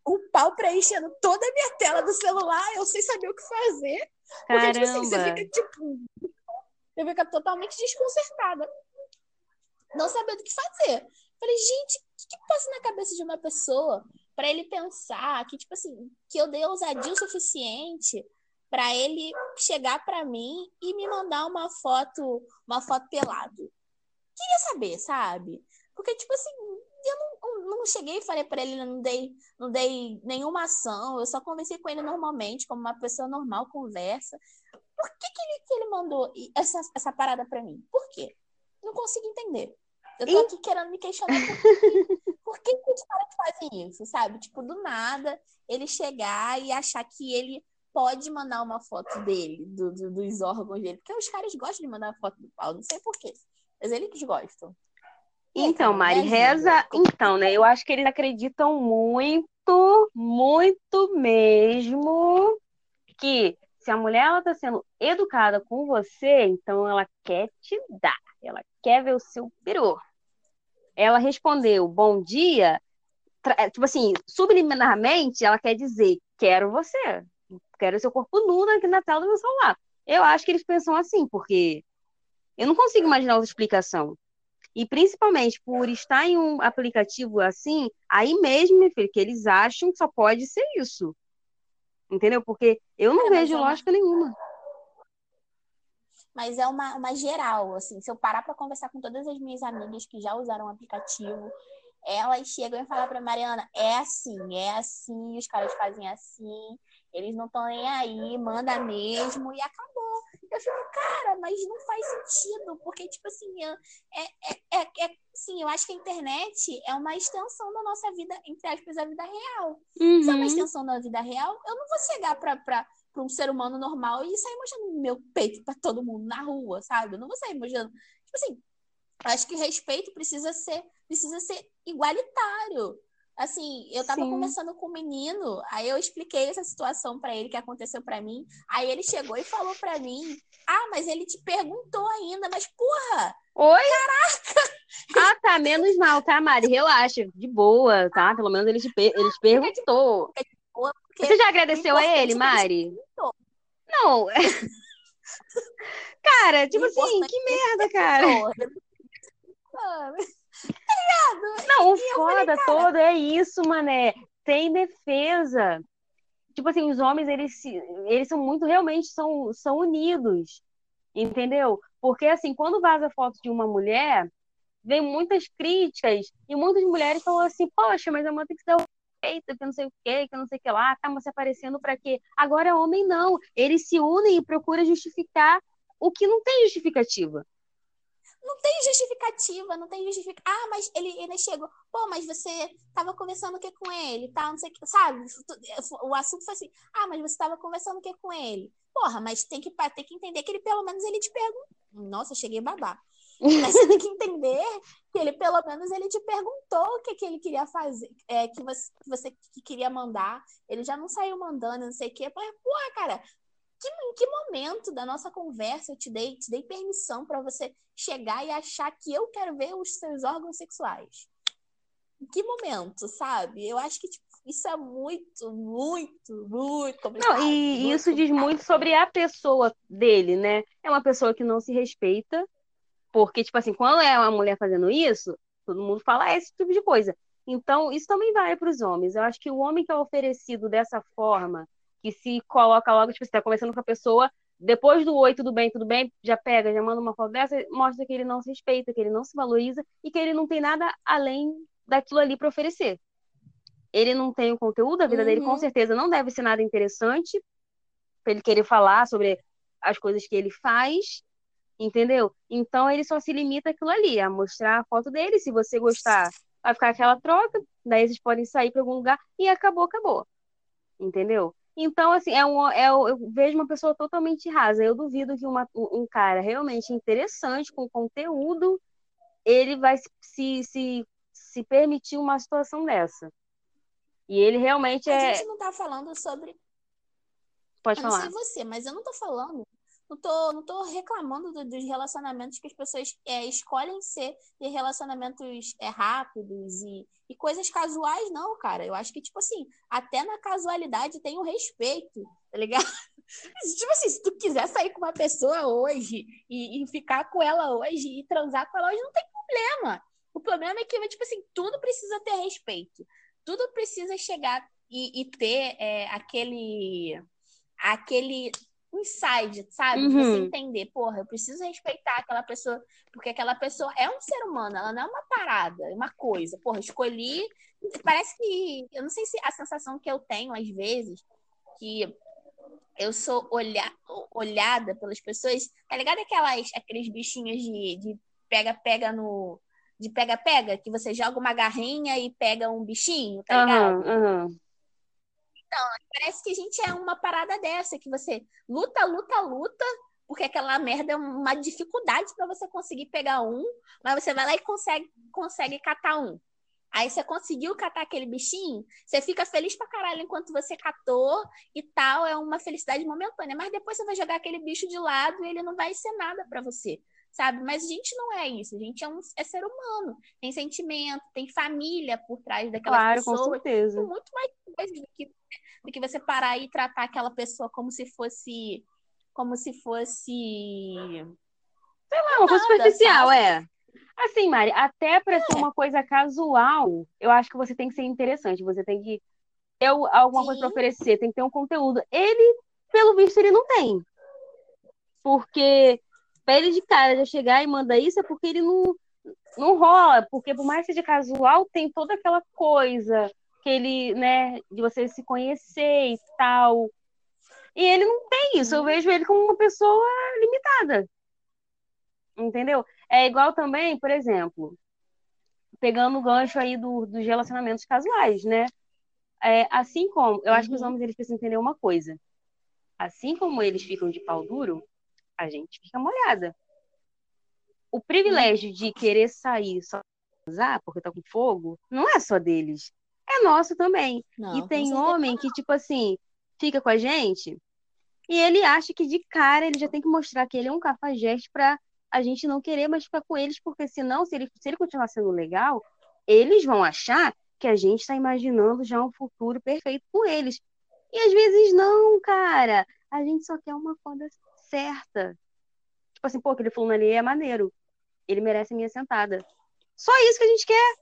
A: o pau preenchendo toda a minha tela do celular, eu sem saber o que fazer. Porque, tipo assim, você
B: Caramba.
A: fica, tipo, você fica totalmente desconcertada. Não sabendo o que fazer. Falei, gente, o que, que passa na cabeça de uma pessoa para ele pensar que, tipo assim, que eu dei ousadia o suficiente para ele chegar para mim e me mandar uma foto, uma foto pelado. Queria saber, sabe? Porque, tipo assim, eu não, não cheguei e falei para ele, não dei, não dei nenhuma ação, eu só conversei com ele normalmente, como uma pessoa normal conversa. Por que, que, ele, que ele mandou essa, essa parada para mim? Por quê? Não consigo entender. Eu tô aqui querendo me questionar por que, por que, que os caras fazem isso, sabe? Tipo, do nada, ele chegar e achar que ele pode mandar uma foto dele, do, do, dos órgãos dele. Porque os caras gostam de mandar foto do pau, não sei porquê. Mas eles gostam.
B: Então,
A: me
B: Mari, reza. Então, né? Eu acho que eles acreditam muito, muito mesmo que se a mulher ela tá sendo educada com você, então ela quer te dar, ela quer ver o seu peru. Ela respondeu bom dia, é, tipo assim, subliminarmente, ela quer dizer quero você, quero seu corpo nu aqui na tela do meu celular. Eu acho que eles pensam assim, porque eu não consigo imaginar outra explicação. E principalmente por estar em um aplicativo assim, aí mesmo, meu filho, que eles acham que só pode ser isso. Entendeu? Porque eu não
A: mas
B: vejo
A: é
B: lógica nenhuma.
A: Mas é uma, uma geral, assim. Se eu parar pra conversar com todas as minhas amigas que já usaram o aplicativo, elas chegam e falam pra Mariana, é assim, é assim, os caras fazem assim, eles não estão nem aí, manda mesmo, e acabou. Eu fico, cara, mas não faz sentido, porque, tipo assim, eu- é, é, é, é, sim, eu acho que a internet é uma extensão da nossa vida, entre aspas, da vida real. Se é uma
B: Uhum.
A: extensão da vida real, eu não vou chegar pra, pra, pra um ser humano normal e sair mostrando meu peito pra todo mundo na rua, sabe? Eu não vou sair mostrando. Tipo assim, eu acho que o respeito precisa ser, precisa ser igualitário. Assim, eu tava
B: Sim.
A: conversando com um menino, aí eu expliquei essa situação pra ele que aconteceu pra mim. Aí ele chegou e falou pra mim: "Ah, mas ele te perguntou ainda, mas porra,
B: Oi? Ah, tá, menos mal, tá, Mari? Relaxa, de boa, tá? Pelo menos ele te, per- ele te perguntou. Você já agradeceu a ele,
A: é
B: Mari? Não. Cara, tipo assim, que merda, cara.
A: Porra. Ah,
B: Não, o
A: eu
B: foda todo é isso, mané. Tem defesa. Tipo assim, os homens, eles, se, eles são muito, realmente, são, são unidos. Entendeu? Porque, assim, quando vaza foto de uma mulher, vem muitas críticas e muitas mulheres falam assim, poxa, mas a mulher tem que dar respeito, que não sei o quê, que não sei o que lá, tá se aparecendo pra quê? Agora, homem não. Eles se unem e procuram justificar o que não tem justificativa.
A: Não tem justificativa, não tem justificativa. Ah, mas ele, ele chegou. Pô, mas você tava conversando o que com ele? Tá, não sei o que, sabe? O assunto foi assim. Ah, mas você tava conversando o que com ele? Porra, mas tem que, tem que entender que ele pelo menos ele te perguntou. Nossa, cheguei a babar. Mas você tem que entender que ele, pelo menos, ele te perguntou o que, que ele queria fazer, é, que, você, que você que queria mandar. Ele já não saiu mandando, não sei o quê. Porra, cara, que, em que momento da nossa conversa eu te dei, te dei permissão para você chegar e achar que eu quero ver os seus órgãos sexuais? Em que momento, sabe? Eu acho que tipo, isso é muito, muito, muito complicado.
B: Não, e
A: muito
B: isso diz
A: complicado.
B: muito sobre a pessoa dele, né? É uma pessoa que não se respeita, porque, tipo assim, quando é uma mulher fazendo isso, todo mundo fala "Ah, esse tipo de coisa. Então, isso também vale para os homens. Eu acho que o homem que é oferecido dessa forma, que se coloca logo, tipo, você tá conversando com a pessoa, depois do oi, tudo bem, tudo bem, já pega, já manda uma foto dessa, mostra que ele não se respeita, que ele não se valoriza e que ele não tem nada além daquilo ali para oferecer. Ele não tem o conteúdo, a vida dele com
A: Uhum.
B: certeza não deve ser nada interessante para ele querer falar sobre as coisas que ele faz, entendeu? Então ele só se limita aquilo ali, a mostrar a foto dele. Se você gostar, vai ficar aquela troca, daí vocês podem sair para algum lugar e acabou, acabou. Entendeu? Então, assim, é um, é, eu vejo uma pessoa totalmente rasa. Eu duvido que uma, um cara realmente interessante, com conteúdo, ele vai se, se, se permitir uma situação dessa. E ele realmente é.
A: A gente não tá falando sobre.
B: Pode
A: eu
B: falar.
A: Não sei você, mas eu não tô falando. Não tô, não tô reclamando do, dos relacionamentos que as pessoas é, escolhem ser de relacionamentos é, rápidos e, e coisas casuais, não, cara. Eu acho que, tipo assim, até na casualidade tem o um respeito, tá ligado? tipo assim, se tu quiser sair com uma pessoa hoje e, e ficar com ela hoje e transar com ela hoje, não tem problema. O problema é que, tipo assim, tudo precisa ter respeito tudo precisa chegar e, e ter é, aquele aquele inside, sabe? Uhum. De você entender, porra, eu preciso respeitar aquela pessoa, porque aquela pessoa é um ser humano, ela não é uma parada, é uma coisa. Porra, escolhi. Parece que. Eu não sei se a sensação que eu tenho, às vezes, que eu sou olha, olhada pelas pessoas, tá ligado? Aquelas, aqueles bichinhos de pega-pega no de pega-pega, que você joga uma garrinha e pega um bichinho, tá ligado?
B: Uhum, uhum.
A: Então, parece que a gente é uma parada dessa, que você luta, luta, luta, porque aquela merda é uma dificuldade para você conseguir pegar um, mas você vai lá e consegue, consegue catar um. Aí você conseguiu catar aquele bichinho, você fica feliz pra caralho enquanto você catou e tal, é uma felicidade momentânea. Mas depois você vai jogar aquele bicho de lado e ele não vai ser nada para você sabe? Mas a gente não é isso, a gente é um é ser humano, tem sentimento, tem família por trás daquela
B: claro,
A: pessoa.
B: Com certeza.
A: Tem muito mais coisas do que, do que você parar e tratar aquela pessoa como se fosse. Como se fosse.
B: Sei lá, uma coisa superficial, sabe? é. Assim, Mari, até para é. ser uma coisa casual, eu acho que você tem que ser interessante. Você tem que ter alguma Sim. coisa para oferecer, tem que ter um conteúdo. Ele, pelo visto, ele não tem. Porque pra ele de cara já chegar e mandar isso é porque ele não, não rola, porque por mais que seja casual, tem toda aquela coisa que ele, né, de você se conhecer e tal. E ele não tem isso, eu uhum. vejo ele como uma pessoa limitada. Entendeu? É igual também, por exemplo, pegando o gancho aí do, dos relacionamentos casuais, né? É, assim como, eu acho que os uhum. homens eles precisam entender uma coisa. Assim como eles ficam de pau duro, a gente fica molhada. O privilégio de querer sair só usar porque tá com fogo não é só deles, é nosso também. Não, e tem homem que, tipo assim, fica com a gente e ele acha que de cara ele já tem que mostrar que ele é um cafajeste pra a gente não querer mais ficar com eles, porque senão, se ele, se ele continuar sendo legal, eles vão achar que a gente está imaginando já um futuro perfeito com eles. E às vezes não, cara. A gente só quer uma foda certa. Tipo assim, pô, aquele fulano ali é maneiro. Ele merece minha sentada. Só isso que a gente quer.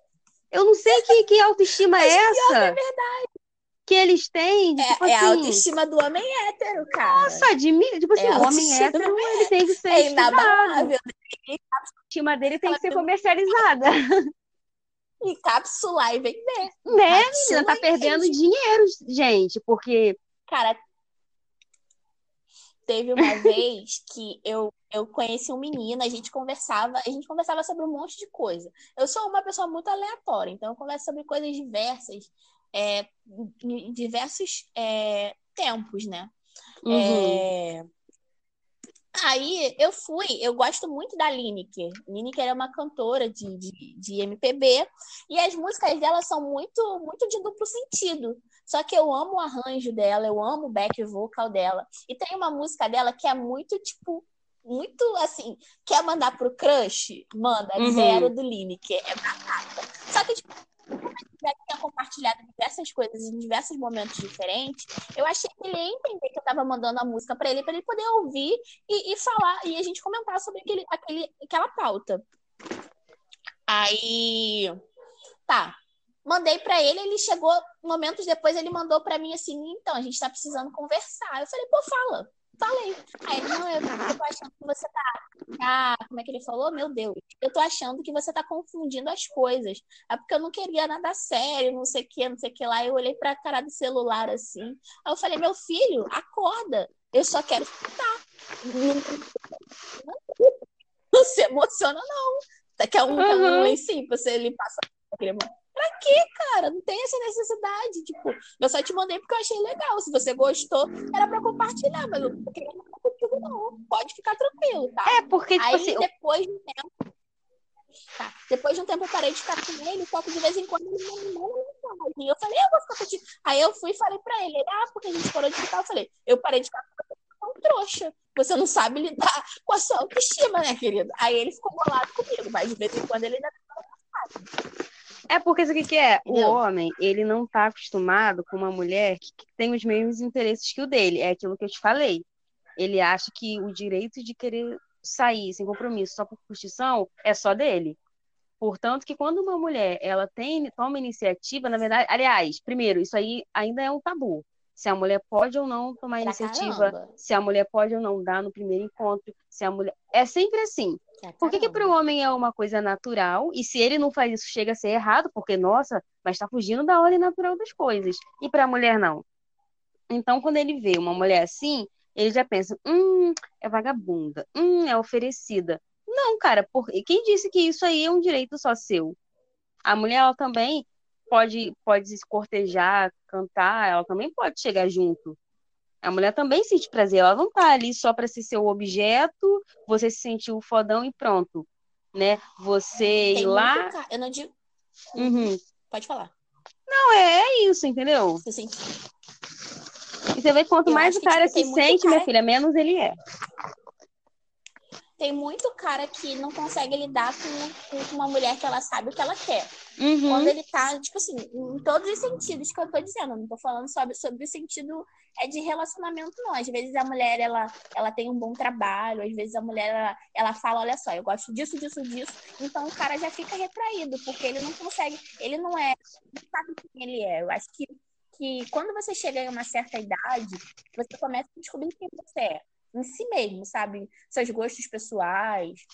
B: Eu não sei que, que autoestima é essa.
A: É verdade.
B: Que eles têm. De,
A: é,
B: tipo
A: é
B: assim,
A: a autoestima do homem hétero, cara.
B: Nossa, admira. Tipo assim, é o homem hétero, ele tem que ser. É inabalável. A autoestima dele tem que ser comercializada.
A: Encapsular e vender.
B: Né, menina? Tá perdendo dinheiro, gente, porque.
A: Cara, Teve uma vez que eu, eu conheci um menino, a gente conversava, a gente conversava sobre um monte de coisa. Eu sou uma pessoa muito aleatória, então eu converso sobre coisas diversas, é, em diversos é, tempos, né? Uhum. É... Aí eu fui, eu gosto muito da Lineker. Lineker é uma cantora de, de, de MPB e as músicas dela são muito, muito de duplo sentido. Só que eu amo o arranjo dela, eu amo o back vocal dela. E tem uma música dela que é muito, tipo, muito assim, quer mandar pro crush? Manda, uhum. zero do Lineker, é batata. Só que, tipo, como ele tinha compartilhado diversas coisas em diversos momentos diferentes, eu achei que ele ia entender que eu tava mandando a música para ele, para ele poder ouvir e, e, falar, e a gente comentar sobre aquele, aquele, aquela pauta. Aí, tá, Mandei para ele, ele chegou momentos depois, ele mandou para mim assim: então, a gente tá precisando conversar. Eu falei: pô, fala. Falei. Aí ele: não, eu, eu tô achando que você tá. Ah, como é que ele falou? Meu Deus, eu tô achando que você tá confundindo as coisas. É porque eu não queria nada sério, não sei o que, não sei o que lá. Eu olhei pra cara do celular assim. Aí eu falei: meu filho, acorda. Eu só quero escutar. Não se emociona, não. Quer um, uhum. um lencinho pra você limpar sua crema. Pra quê, cara? Não tem essa necessidade. Tipo, eu só te mandei porque eu achei legal. Se você gostou, era pra compartilhar, mas eu não queria contigo, não. Pode ficar tranquilo, tá?
B: É, porque, tipo
A: Aí,
B: assim.
A: Depois de um tempo. Tá. Depois de um tempo eu parei de ficar com ele, só que de vez em quando ele me manda mensagem. Eu falei, eu vou ficar contigo. Aí eu fui e falei pra ele, ah, porque a gente parou de ficar. Eu falei, eu parei de ficar com um trouxa. Você não sabe lidar com a sua autoestima, né, querido? Aí ele ficou bolado comigo, mas de vez em quando ele ainda
B: é porque isso aqui que é, o homem, ele não tá acostumado com uma mulher que, que tem os mesmos interesses que o dele, é aquilo que eu te falei. Ele acha que o direito de querer sair sem compromisso só por curtição é só dele. Portanto, que quando uma mulher ela tem toma iniciativa, na verdade, aliás, primeiro, isso aí ainda é um tabu. Se a mulher pode ou não tomar pra iniciativa, caramba. se a mulher pode ou não dar no primeiro encontro, se a mulher é sempre assim. Por que, que para o homem é uma coisa natural e se ele não faz isso chega a ser errado? Porque nossa, mas está fugindo da ordem natural das coisas. E para a mulher não. Então, quando ele vê uma mulher assim, ele já pensa, hum, é vagabunda, hum, é oferecida. Não, cara, por... quem disse que isso aí é um direito só seu? A mulher, ela também pode, pode se cortejar, cantar, ela também pode chegar junto. A mulher também sente prazer, ela não tá ali só para ser seu objeto, você se sentiu fodão e pronto, né? Você Tem ir lá...
A: Ca... Eu não digo...
B: Uhum.
A: Pode falar.
B: Não, é, é isso, entendeu?
A: Você sente
B: e você vê que quanto eu mais o cara que, tipo, se sente, cara... minha filha, menos ele é.
A: Tem muito cara que não consegue lidar com, com uma mulher que ela sabe o que ela quer.
B: Uhum.
A: Quando ele tá, tipo assim, em todos os sentidos que eu tô dizendo, não tô falando sobre, sobre o sentido é de relacionamento, não. Às vezes a mulher, ela, ela tem um bom trabalho, às vezes a mulher, ela, ela fala, olha só, eu gosto disso, disso, disso. Então o cara já fica retraído, porque ele não consegue, ele não é, não sabe quem ele é. Eu acho que que quando você chega em uma certa idade, você começa a descobrir quem você é, em si mesmo, sabe? Seus gostos pessoais,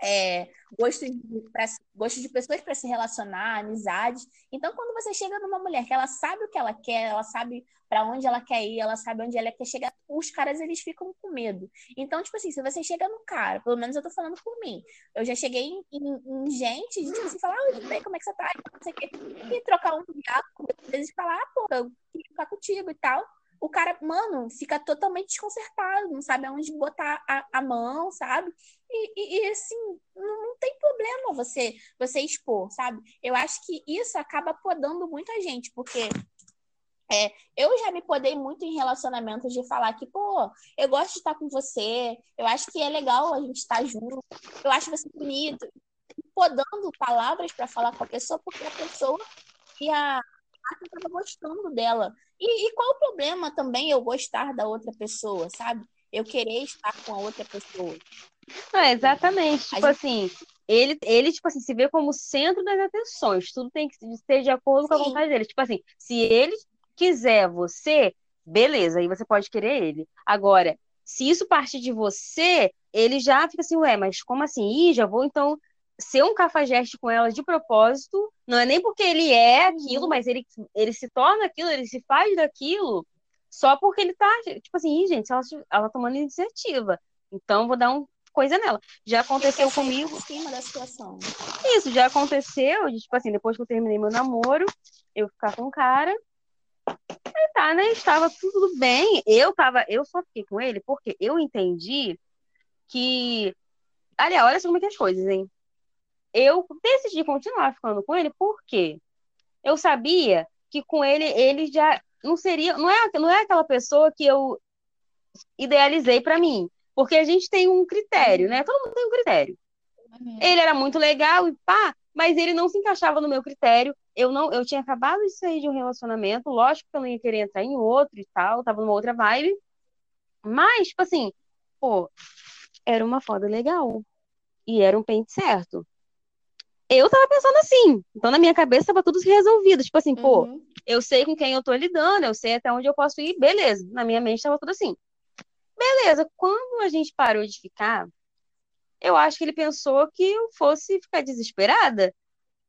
A: é, gosto, de, pra, gosto de pessoas para se relacionar, amizades. Então, quando você chega numa mulher que ela sabe o que ela quer, ela sabe para onde ela quer ir, ela sabe onde ela quer chegar, os caras eles ficam com medo. Então, tipo assim, se você chega no cara, pelo menos eu tô falando por mim, eu já cheguei em, em, em gente, gente assim, falar, oi, tudo bem, como é que você tá? Quê. E trocar um diálogo, às vezes falar, ah, pô, eu queria ficar contigo e tal o cara, mano, fica totalmente desconcertado, não sabe aonde botar a, a mão, sabe? E, e, e assim, não, não, tem problema você você expor, sabe? Eu acho que isso acaba podando muita gente, porque é, eu já me podei muito em relacionamentos de falar que, pô, eu gosto de estar com você, eu acho que é legal a gente estar junto, eu acho você bonito, podando palavras para falar com a pessoa, porque a pessoa ia estava gostando dela. E, e, qual o problema também eu gostar da outra pessoa, sabe? Eu querer estar com a outra pessoa.
B: Não, exatamente. Tipo gente... assim, ele, ele, tipo assim, se vê como centro das atenções. Tudo tem que ser de acordo Sim. com a vontade dele. Tipo assim, se ele quiser você, beleza, aí você pode querer ele. Agora, se isso partir de você, ele já fica assim, ué, mas como assim? Ih, já vou então ser um cafajeste com ela de propósito, não é nem porque ele é aquilo, uhum. mas ele, ele se torna aquilo, ele se faz daquilo, só porque ele tá, tipo assim, gente, ela, ela tomando iniciativa. Então, vou dar uma coisa nela. Já aconteceu comigo.
A: Em cima da situação.
B: Isso, já aconteceu, de, tipo assim, depois que eu terminei meu namoro, eu ficar com o cara. E tá, né? Estava tudo bem. Eu tava, eu só fiquei com ele porque eu entendi que. Aliás, olha só como é que é as coisas, hein? Eu decidi continuar ficando com ele porque eu sabia que com ele ele já não seria, não é, não é aquela pessoa que eu idealizei para mim, porque a gente tem um critério, né? Todo mundo tem um critério. Uhum. Ele era muito legal e pá, mas ele não se encaixava no meu critério. Eu não, eu tinha acabado de sair de um relacionamento, lógico que eu não ia querer entrar em outro e tal, tava numa outra vibe. Mas, tipo assim, pô, era uma foda legal. E era um pente certo eu tava pensando assim. Então, na minha cabeça, tava tudo resolvido. Tipo assim, pô, uhum. eu sei com quem eu tô lidando, eu sei até onde eu posso ir, beleza. Na minha mente tava tudo assim. Beleza, quando a gente parou de ficar, eu acho que ele pensou que eu fosse ficar desesperada.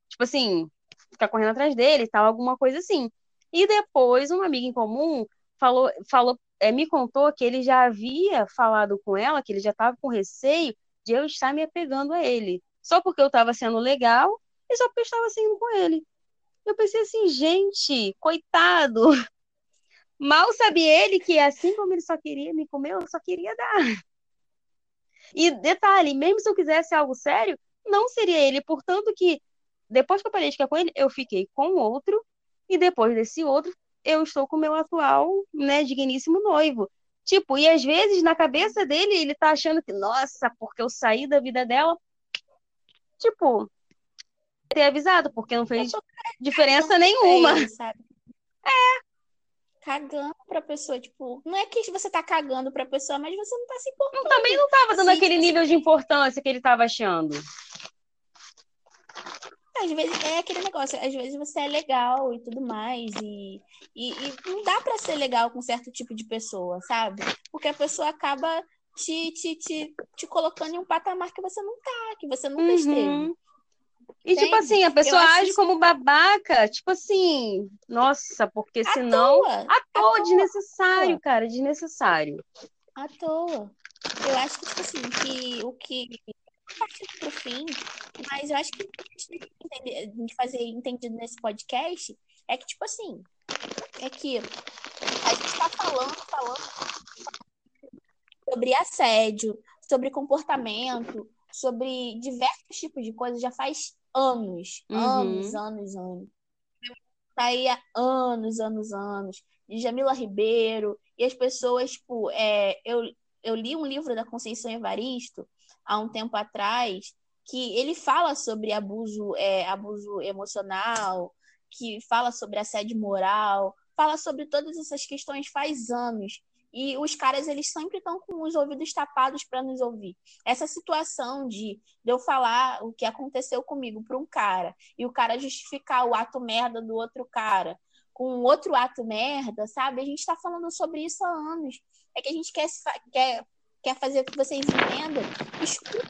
B: Tipo assim, ficar correndo atrás dele e tal, alguma coisa assim. E depois, uma amiga em comum falou, falou é, me contou que ele já havia falado com ela, que ele já estava com receio de eu estar me apegando a ele. Só porque eu estava sendo legal e só porque eu estava saindo com ele. Eu pensei assim, gente, coitado. Mal sabia ele que assim como ele só queria me comer, eu só queria dar. E detalhe, mesmo se eu quisesse algo sério, não seria ele. Portanto que depois que eu parei de ficar com ele, eu fiquei com outro e depois desse outro, eu estou com o meu atual, né, digníssimo noivo. Tipo, e às vezes na cabeça dele, ele tá achando que, nossa, porque eu saí da vida dela. Tipo, ter avisado, porque não fez diferença nenhuma.
A: É. Cagando pra pessoa, tipo, não é que você tá cagando pra pessoa, mas você não tá se importando.
B: Também não tava dando assim, aquele nível de importância que ele tava achando.
A: Às vezes é aquele negócio, às vezes você é legal e tudo mais, e, e, e não dá para ser legal com certo tipo de pessoa, sabe? Porque a pessoa acaba te, te, te, te colocando em um patamar que você não tá, que você nunca uhum. esteve.
B: E, tipo assim, a pessoa age como babaca, tipo assim, nossa, porque à senão. Toa, à toa, à desnecessário, toa. cara, desnecessário.
A: À toa. Eu acho que, tipo assim, que o que. Partindo pro fim, mas eu acho que a gente tem que fazer entendido nesse podcast é que, tipo assim, é que a gente tá falando, falando sobre assédio, sobre comportamento, sobre diversos tipos de coisas já faz anos, uhum. anos, anos, anos. Tá aí há anos, anos, anos. De Jamila Ribeiro, e as pessoas, tipo, é, eu, eu li um livro da Conceição Evaristo há um tempo atrás, que ele fala sobre abuso, é, abuso emocional, que fala sobre assédio moral, fala sobre todas essas questões faz anos. E os caras, eles sempre estão com os ouvidos tapados para nos ouvir. Essa situação de, de eu falar o que aconteceu comigo para um cara e o cara justificar o ato merda do outro cara com outro ato merda, sabe? A gente está falando sobre isso há anos. É que a gente quer, quer, quer fazer que vocês entendam. Escuta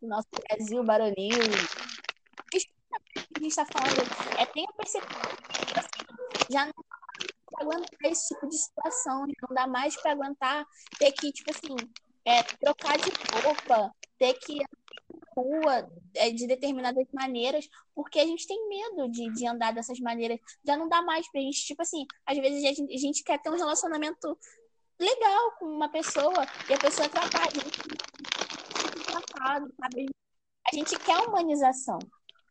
A: o nosso Brasil baronil. Escuta o que a gente está falando. É, tenha percepção. Assim, já não aguentar esse tipo de situação, não dá mais para aguentar ter que, tipo assim, é, trocar de roupa, ter que rua é, de determinadas maneiras, porque a gente tem medo de, de andar dessas maneiras. Já não dá mais pra gente, tipo assim, às vezes a gente, a gente quer ter um relacionamento legal com uma pessoa e a pessoa trata a? A gente quer humanização,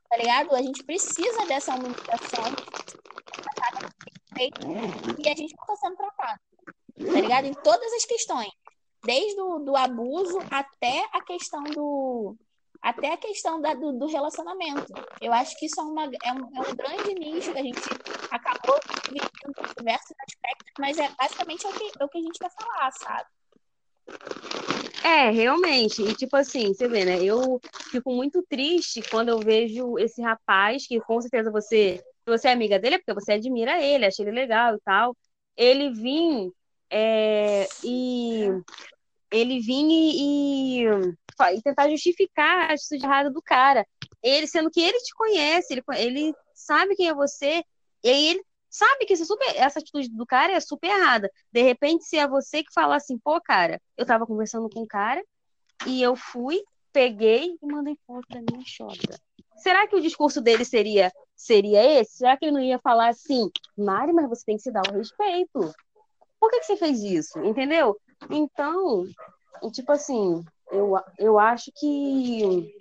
A: tá ligado? A gente precisa dessa humanização e a gente está sendo tratado, tá ligado? Em todas as questões, desde o do abuso até a questão do até a questão da, do, do, relacionamento. Eu acho que isso é, uma, é, um, é um grande nicho que a gente acabou dividindo diversos aspectos, mas é basicamente é o que, é o que a gente quer falar, sabe?
B: É, realmente. E tipo assim, você vê, né? Eu fico muito triste quando eu vejo esse rapaz, que com certeza você você é amiga dele é porque você admira ele, acha ele legal e tal. Ele vir é, e ele vir e, e, e, tentar justificar a atitude errada do cara. Ele, sendo que ele te conhece, ele, ele sabe quem é você, e aí ele sabe que super, essa atitude do cara é super errada. De repente, se é você que fala assim, pô, cara, eu tava conversando com um cara e eu fui, peguei e mandei foto da minha chota. Será que o discurso dele seria seria esse? Será que ele não ia falar assim, Mari, mas você tem que se dar o respeito? Por que, que você fez isso? Entendeu? Então, tipo assim, eu, eu acho que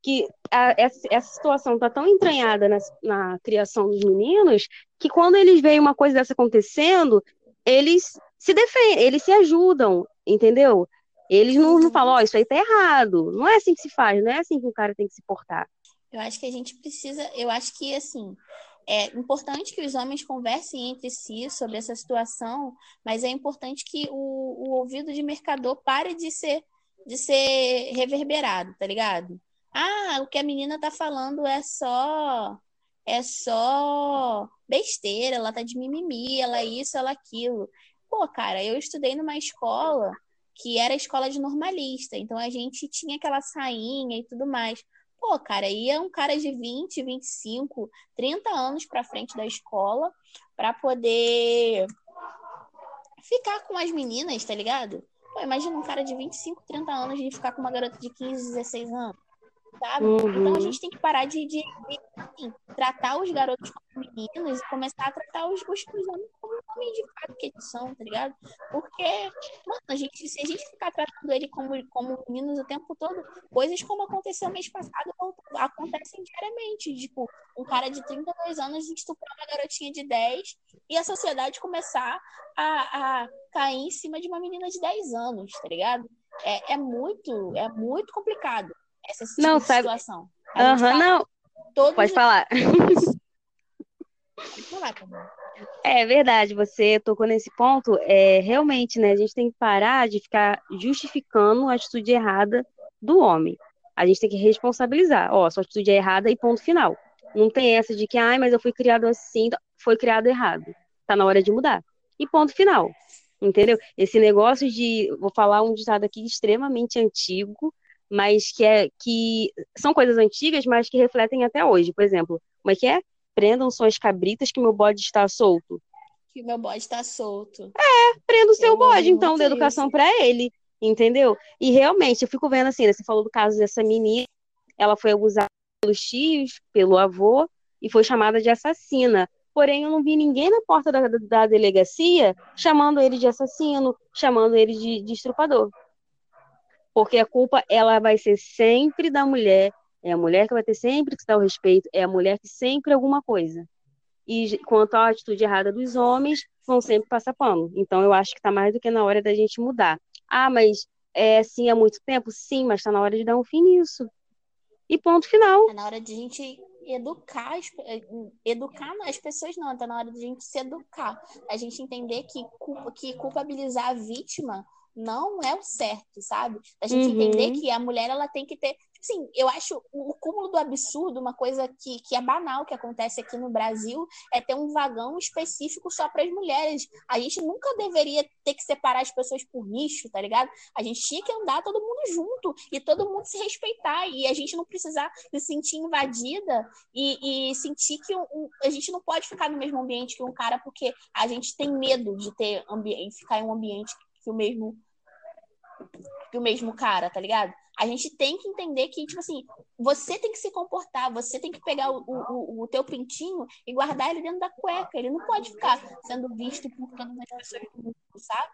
B: que a, essa, essa, situação está tão entranhada na, na, criação dos meninos que quando eles veem uma coisa dessa acontecendo, eles se defendem, eles se ajudam, entendeu? Eles não, não falam, ó, oh, isso aí tá errado. Não é assim que se faz, não é assim que o cara tem que se portar.
A: Eu acho que a gente precisa, eu acho que assim, é importante que os homens conversem entre si sobre essa situação, mas é importante que o, o ouvido de mercador pare de ser de ser reverberado, tá ligado? Ah, o que a menina tá falando é só é só besteira, ela tá de mimimi, ela é isso, ela é aquilo. Pô, cara, eu estudei numa escola que era escola de normalista, então a gente tinha aquela sainha e tudo mais. Pô, cara, ia um cara de 20, 25, 30 anos pra frente da escola para poder ficar com as meninas, tá ligado? Pô, imagina um cara de 25, 30 anos de ficar com uma garota de 15, 16 anos sabe? Uhum. Então a gente tem que parar de, de, de assim, tratar os garotos como meninos e começar a tratar os, os, os homens homens de fato que eles são, tá ligado? Porque, mano, a gente, se a gente ficar tratando ele como, como meninos o tempo todo, coisas como aconteceu mês passado acontecem diariamente. Tipo, um cara de 32 anos estuprar uma garotinha de 10 e a sociedade começar a, a cair em cima de uma menina de 10 anos, tá ligado? É, é muito, é muito complicado essa tipo
B: não, sabe... situação. Aham, uhum, não. Pode falar. Pode falar também. É verdade, você tocou nesse ponto. É, realmente, né? A gente tem que parar de ficar justificando a atitude errada do homem. A gente tem que responsabilizar. Ó, sua atitude é errada e ponto final. Não tem essa de que, ai, mas eu fui criado assim, foi criado errado. Tá na hora de mudar. E ponto final. Entendeu? Esse negócio de, vou falar um ditado aqui extremamente antigo, mas que, é, que são coisas antigas, mas que refletem até hoje. Por exemplo, como é que é? Prendam suas cabritas que meu bode está solto.
A: Que meu bode está solto.
B: É, prenda o seu eu bode, então, da educação para ele, entendeu? E realmente, eu fico vendo assim, né, você falou do caso dessa menina, ela foi abusada pelos tios, pelo avô, e foi chamada de assassina. Porém, eu não vi ninguém na porta da, da delegacia chamando ele de assassino, chamando ele de, de estrupador porque a culpa ela vai ser sempre da mulher, é a mulher que vai ter sempre que dar o respeito, é a mulher que sempre alguma coisa. E quanto à atitude errada dos homens, vão sempre passar pano. Então eu acho que está mais do que na hora da gente mudar. Ah, mas é assim há muito tempo? Sim, mas está na hora de dar um fim nisso. E ponto final.
A: É na hora de a gente educar, eh, educar as pessoas não, está na hora de a gente se educar. A gente entender que, que culpabilizar a vítima não é o certo, sabe? A gente uhum. entender que a mulher ela tem que ter. Sim, eu acho o cúmulo do absurdo, uma coisa que, que é banal que acontece aqui no Brasil, é ter um vagão específico só para as mulheres. A gente nunca deveria ter que separar as pessoas por nicho, tá ligado? A gente tinha que andar todo mundo junto e todo mundo se respeitar e a gente não precisar se sentir invadida e, e sentir que um, um, a gente não pode ficar no mesmo ambiente que um cara porque a gente tem medo de ter ambiente, ficar em um ambiente que o mesmo que o mesmo cara, tá ligado? A gente tem que entender que, tipo assim, você tem que se comportar, você tem que pegar o, o, o teu pintinho e guardar ele dentro da cueca. Ele não pode ficar sendo visto por todas as pessoas do mundo, sabe?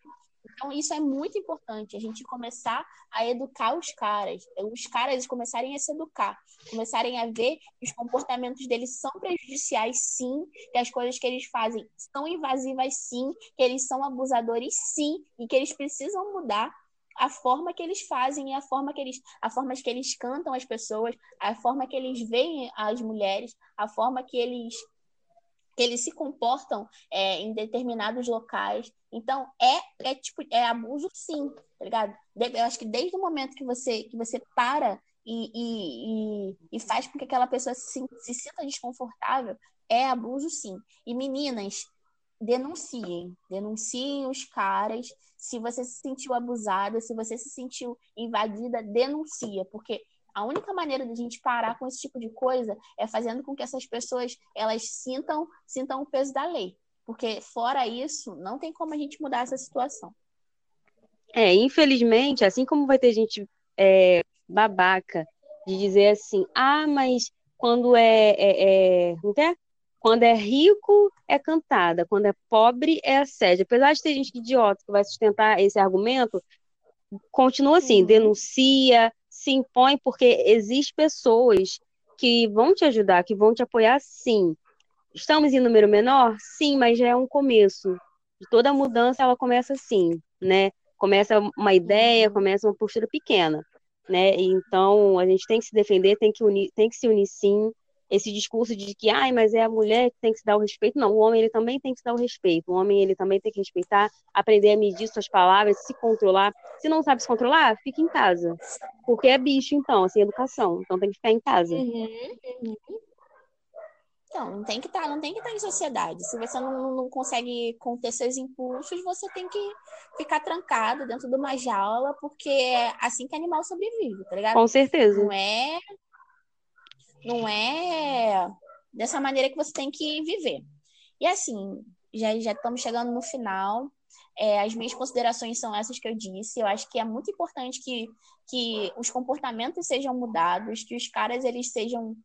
A: Então, isso é muito importante, a gente começar a educar os caras, os caras começarem a se educar, começarem a ver que os comportamentos deles são prejudiciais, sim, que as coisas que eles fazem são invasivas, sim, que eles são abusadores, sim, e que eles precisam mudar a forma que eles fazem, a forma que eles, a forma que eles cantam as pessoas, a forma que eles veem as mulheres, a forma que eles que eles se comportam é, em determinados locais. Então é é tipo é abuso sim, tá ligado? Eu acho que desde o momento que você que você para e, e, e, e faz com que aquela pessoa se, se sinta desconfortável, é abuso sim. E meninas, denunciem, denunciem os caras. Se você se sentiu abusada, se você se sentiu invadida, denuncia, porque a única maneira de a gente parar com esse tipo de coisa é fazendo com que essas pessoas elas sintam sintam o peso da lei, porque fora isso não tem como a gente mudar essa situação.
B: É, infelizmente, assim como vai ter gente é, babaca de dizer assim, ah, mas quando é, é, é, não é? Quando é rico, é cantada. Quando é pobre, é assédio. Apesar de ter gente idiota que vai sustentar esse argumento, continua assim, uhum. denuncia, se impõe, porque existem pessoas que vão te ajudar, que vão te apoiar, sim. Estamos em número menor? Sim, mas já é um começo. Toda mudança, ela começa assim, né? Começa uma ideia, uhum. começa uma postura pequena, né? Então, a gente tem que se defender, tem que, unir, tem que se unir sim, esse discurso de que, ai, mas é a mulher que tem que se dar o respeito. Não, o homem ele também tem que se dar o respeito. O homem ele também tem que respeitar, aprender a medir suas palavras, se controlar. Se não sabe se controlar, fica em casa. Porque é bicho, então, assim, educação. Então tem que ficar em casa.
A: Uhum, uhum. Então, não tem que estar, tá, não tem que estar tá em sociedade. Se você não, não consegue conter seus impulsos, você tem que ficar trancado dentro de uma jaula, porque é assim que animal sobrevive, tá ligado?
B: Com certeza.
A: Não é não é dessa maneira que você tem que viver. E assim, já, já estamos chegando no final. É, as minhas considerações são essas que eu disse. Eu acho que é muito importante que, que os comportamentos sejam mudados, que os caras eles sejam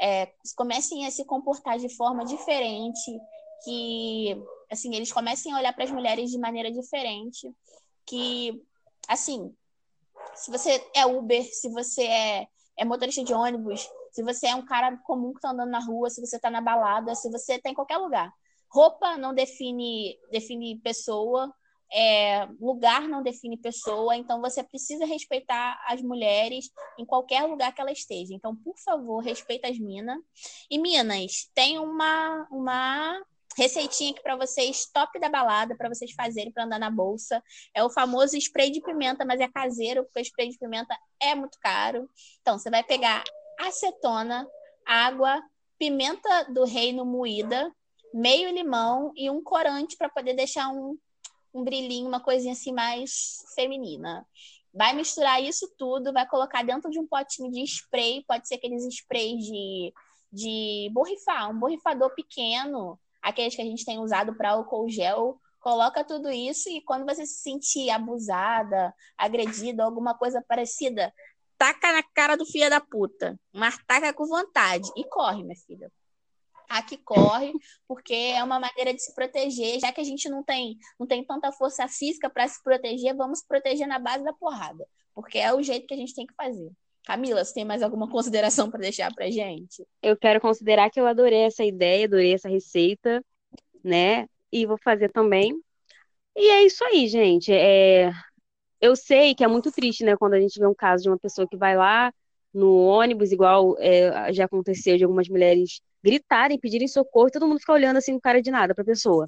A: é, comecem a se comportar de forma diferente, que assim eles comecem a olhar para as mulheres de maneira diferente, que assim, se você é Uber, se você é, é motorista de ônibus, se você é um cara comum que está andando na rua, se você está na balada, se você está em qualquer lugar. Roupa não define, define pessoa, é, lugar não define pessoa, então você precisa respeitar as mulheres em qualquer lugar que ela esteja. Então, por favor, respeita as minas. E, minas, tem uma, uma receitinha aqui para vocês, top da balada, para vocês fazerem para andar na bolsa. É o famoso spray de pimenta, mas é caseiro, porque o spray de pimenta é muito caro. Então, você vai pegar acetona, água, pimenta do reino moída, meio limão e um corante para poder deixar um, um brilhinho, uma coisinha assim mais feminina. Vai misturar isso tudo, vai colocar dentro de um potinho de spray, pode ser aqueles sprays de, de borrifar, um borrifador pequeno, aqueles que a gente tem usado para álcool gel. Coloca tudo isso e quando você se sentir abusada, agredida, alguma coisa parecida, taca na cara do filho da puta. Mas taca com vontade. E corre, minha filha. Aqui corre, porque é uma maneira de se proteger. Já que a gente não tem, não tem tanta força física para se proteger, vamos proteger na base da porrada. Porque é o jeito que a gente tem que fazer. Camila, você tem mais alguma consideração para deixar para gente?
B: Eu quero considerar que eu adorei essa ideia, adorei essa receita, né? E vou fazer também. E é isso aí, gente. É, eu sei que é muito triste, né, quando a gente vê um caso de uma pessoa que vai lá no ônibus, igual é, já aconteceu de algumas mulheres gritarem, pedirem socorro, e todo mundo fica olhando assim com cara de nada para a pessoa.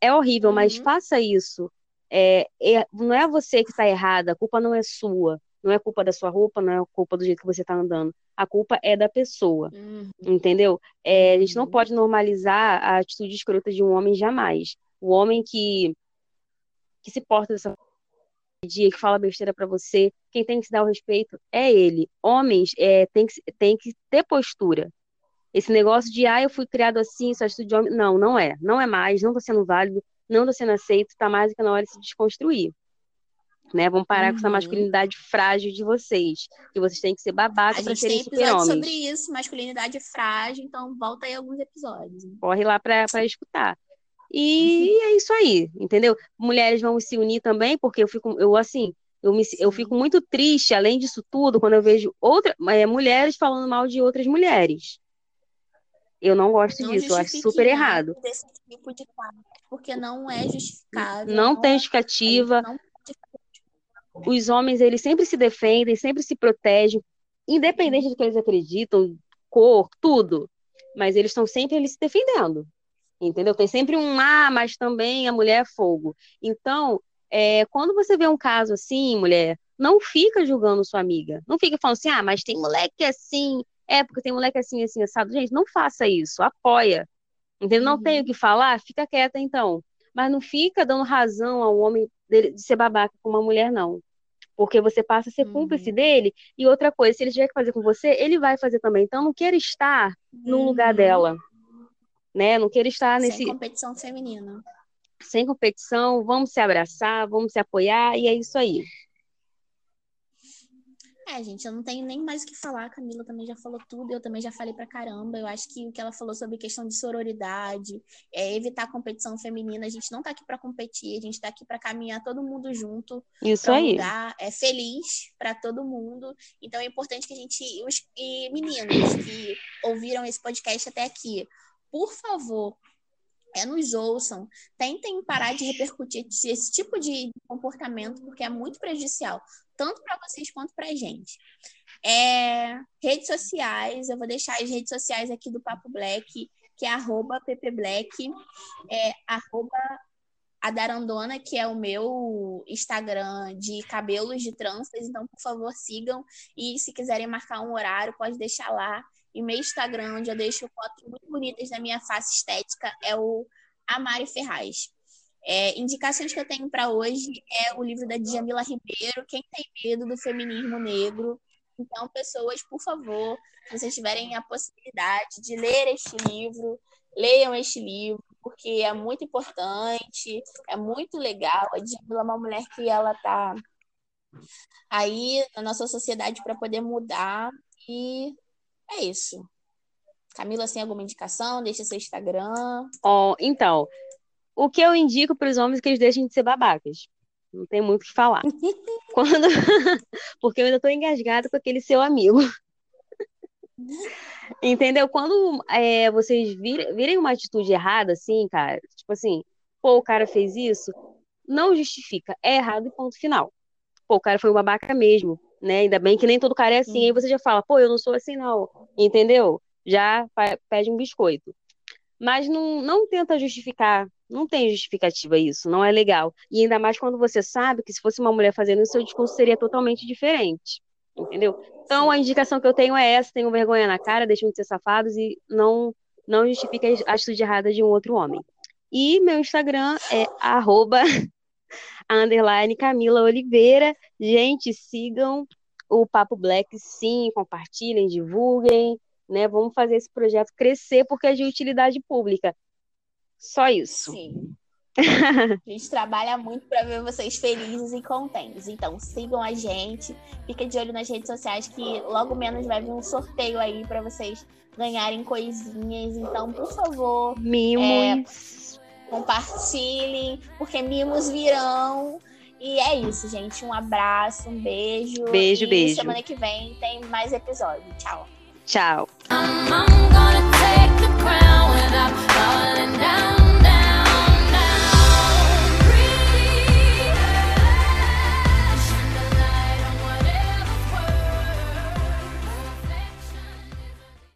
B: É horrível, uhum. mas faça isso. É, é, não é você que está errada, a culpa não é sua. Não é culpa da sua roupa, não é culpa do jeito que você está andando. A culpa é da pessoa. Uhum. Entendeu? É, a gente não uhum. pode normalizar a atitude escrota de um homem jamais. O homem que, que se porta dessa dia, que fala besteira para você, quem tem que se dar o respeito é ele. Homens é, tem, que, tem que ter postura. Esse negócio de, ah, eu fui criado assim, só estudo de homem. Não, não é. Não é mais, não está sendo válido, não está sendo aceito, está mais do que na hora de se desconstruir. Né? Vamos parar uhum. com essa uhum. masculinidade frágil de vocês. Que vocês têm que ser babacas para serem super-homens.
A: sobre isso, masculinidade frágil, então volta aí alguns episódios.
B: Corre lá para escutar. E uhum. é isso aí, entendeu? Mulheres vão se unir também, porque eu fico, eu assim, eu, me, eu fico muito triste, além disso tudo, quando eu vejo outra, é, mulheres falando mal de outras mulheres. Eu não gosto não disso, eu acho super errado.
A: Desse tipo de porque não é justificável.
B: Não, não tem é justificativa. Não... Os homens, eles sempre se defendem, sempre se protegem, independente do que eles acreditam, cor, tudo. Mas eles estão sempre eles se defendendo entendeu? Tem sempre um ah, mas também a mulher é fogo. Então, é, quando você vê um caso assim, mulher, não fica julgando sua amiga. Não fica falando assim, ah, mas tem moleque assim, é porque tem moleque assim, assim, assado. Gente, não faça isso, apoia. Entendeu? Não uhum. tem o que falar, fica quieta então. Mas não fica dando razão ao homem de, de ser babaca com uma mulher, não. Porque você passa a ser cúmplice uhum. dele. E outra coisa, se ele tiver que fazer com você, ele vai fazer também. Então, não queira estar no lugar uhum. dela né? Não queira estar nesse.
A: Sem competição feminina.
B: Sem competição, vamos se abraçar, vamos se apoiar, e é isso aí.
A: É, gente, eu não tenho nem mais o que falar. A Camila também já falou tudo, eu também já falei pra caramba. Eu acho que o que ela falou sobre questão de sororidade, é evitar a competição feminina. A gente não tá aqui para competir, a gente tá aqui para caminhar todo mundo junto.
B: Isso aí.
A: Lugar é feliz para todo mundo. Então é importante que a gente. Os, e meninos que ouviram esse podcast até aqui, por favor, é, nos ouçam, tentem parar de repercutir esse tipo de comportamento, porque é muito prejudicial, tanto para vocês quanto para a gente. É, redes sociais, eu vou deixar as redes sociais aqui do Papo Black, que é arroba ppblack, é arroba Adarandona, que é o meu Instagram de cabelos de tranças, então, por favor, sigam. E se quiserem marcar um horário, pode deixar lá. E meu Instagram, onde eu deixo fotos muito bonitas da minha face estética, é o Amari Ferraz. É, indicações que eu tenho para hoje é o livro da Djamila Ribeiro, Quem Tem Medo do Feminismo Negro. Então, pessoas, por favor, se vocês tiverem a possibilidade de ler este livro, leiam este livro, porque é muito importante, é muito legal. A Dibla é uma mulher que ela tá aí na nossa sociedade para poder mudar e é isso. Camila, sem alguma indicação, deixa seu Instagram.
B: Oh, então, o que eu indico para os homens é que eles deixem de ser babacas. Não tem muito o que falar. Quando... Porque eu ainda estou engasgada com aquele seu amigo. Entendeu? Quando é, vocês virem, virem uma atitude errada, assim, cara, tipo assim, pô, o cara fez isso, não justifica. É errado e ponto final. Pô, o cara foi um babaca mesmo, né? Ainda bem que nem todo cara é assim. Aí você já fala, pô, eu não sou assim, não. Entendeu? Já pede um biscoito. Mas não, não tenta justificar. Não tem justificativa isso, não é legal. E ainda mais quando você sabe que se fosse uma mulher fazendo isso, seu discurso seria totalmente diferente. Entendeu? Então, a indicação que eu tenho é essa: tenham vergonha na cara, deixem de ser safados e não, não justifiquem a atitude errada de um outro homem. E meu Instagram é arroba underline Camila Oliveira. Gente, sigam o Papo Black, sim, compartilhem, divulguem, né? Vamos fazer esse projeto crescer porque é de utilidade pública. Só isso.
A: Sim. a gente trabalha muito para ver vocês felizes e contentes. Então, sigam a gente, fica de olho nas redes sociais que logo menos vai vir um sorteio aí para vocês ganharem coisinhas. Então, por favor,
B: mimos.
A: É, compartilhem, porque mimos virão. E é isso, gente. Um abraço, um beijo.
B: Beijo,
A: e
B: beijo.
A: Semana que vem tem mais episódio. Tchau.
B: Tchau.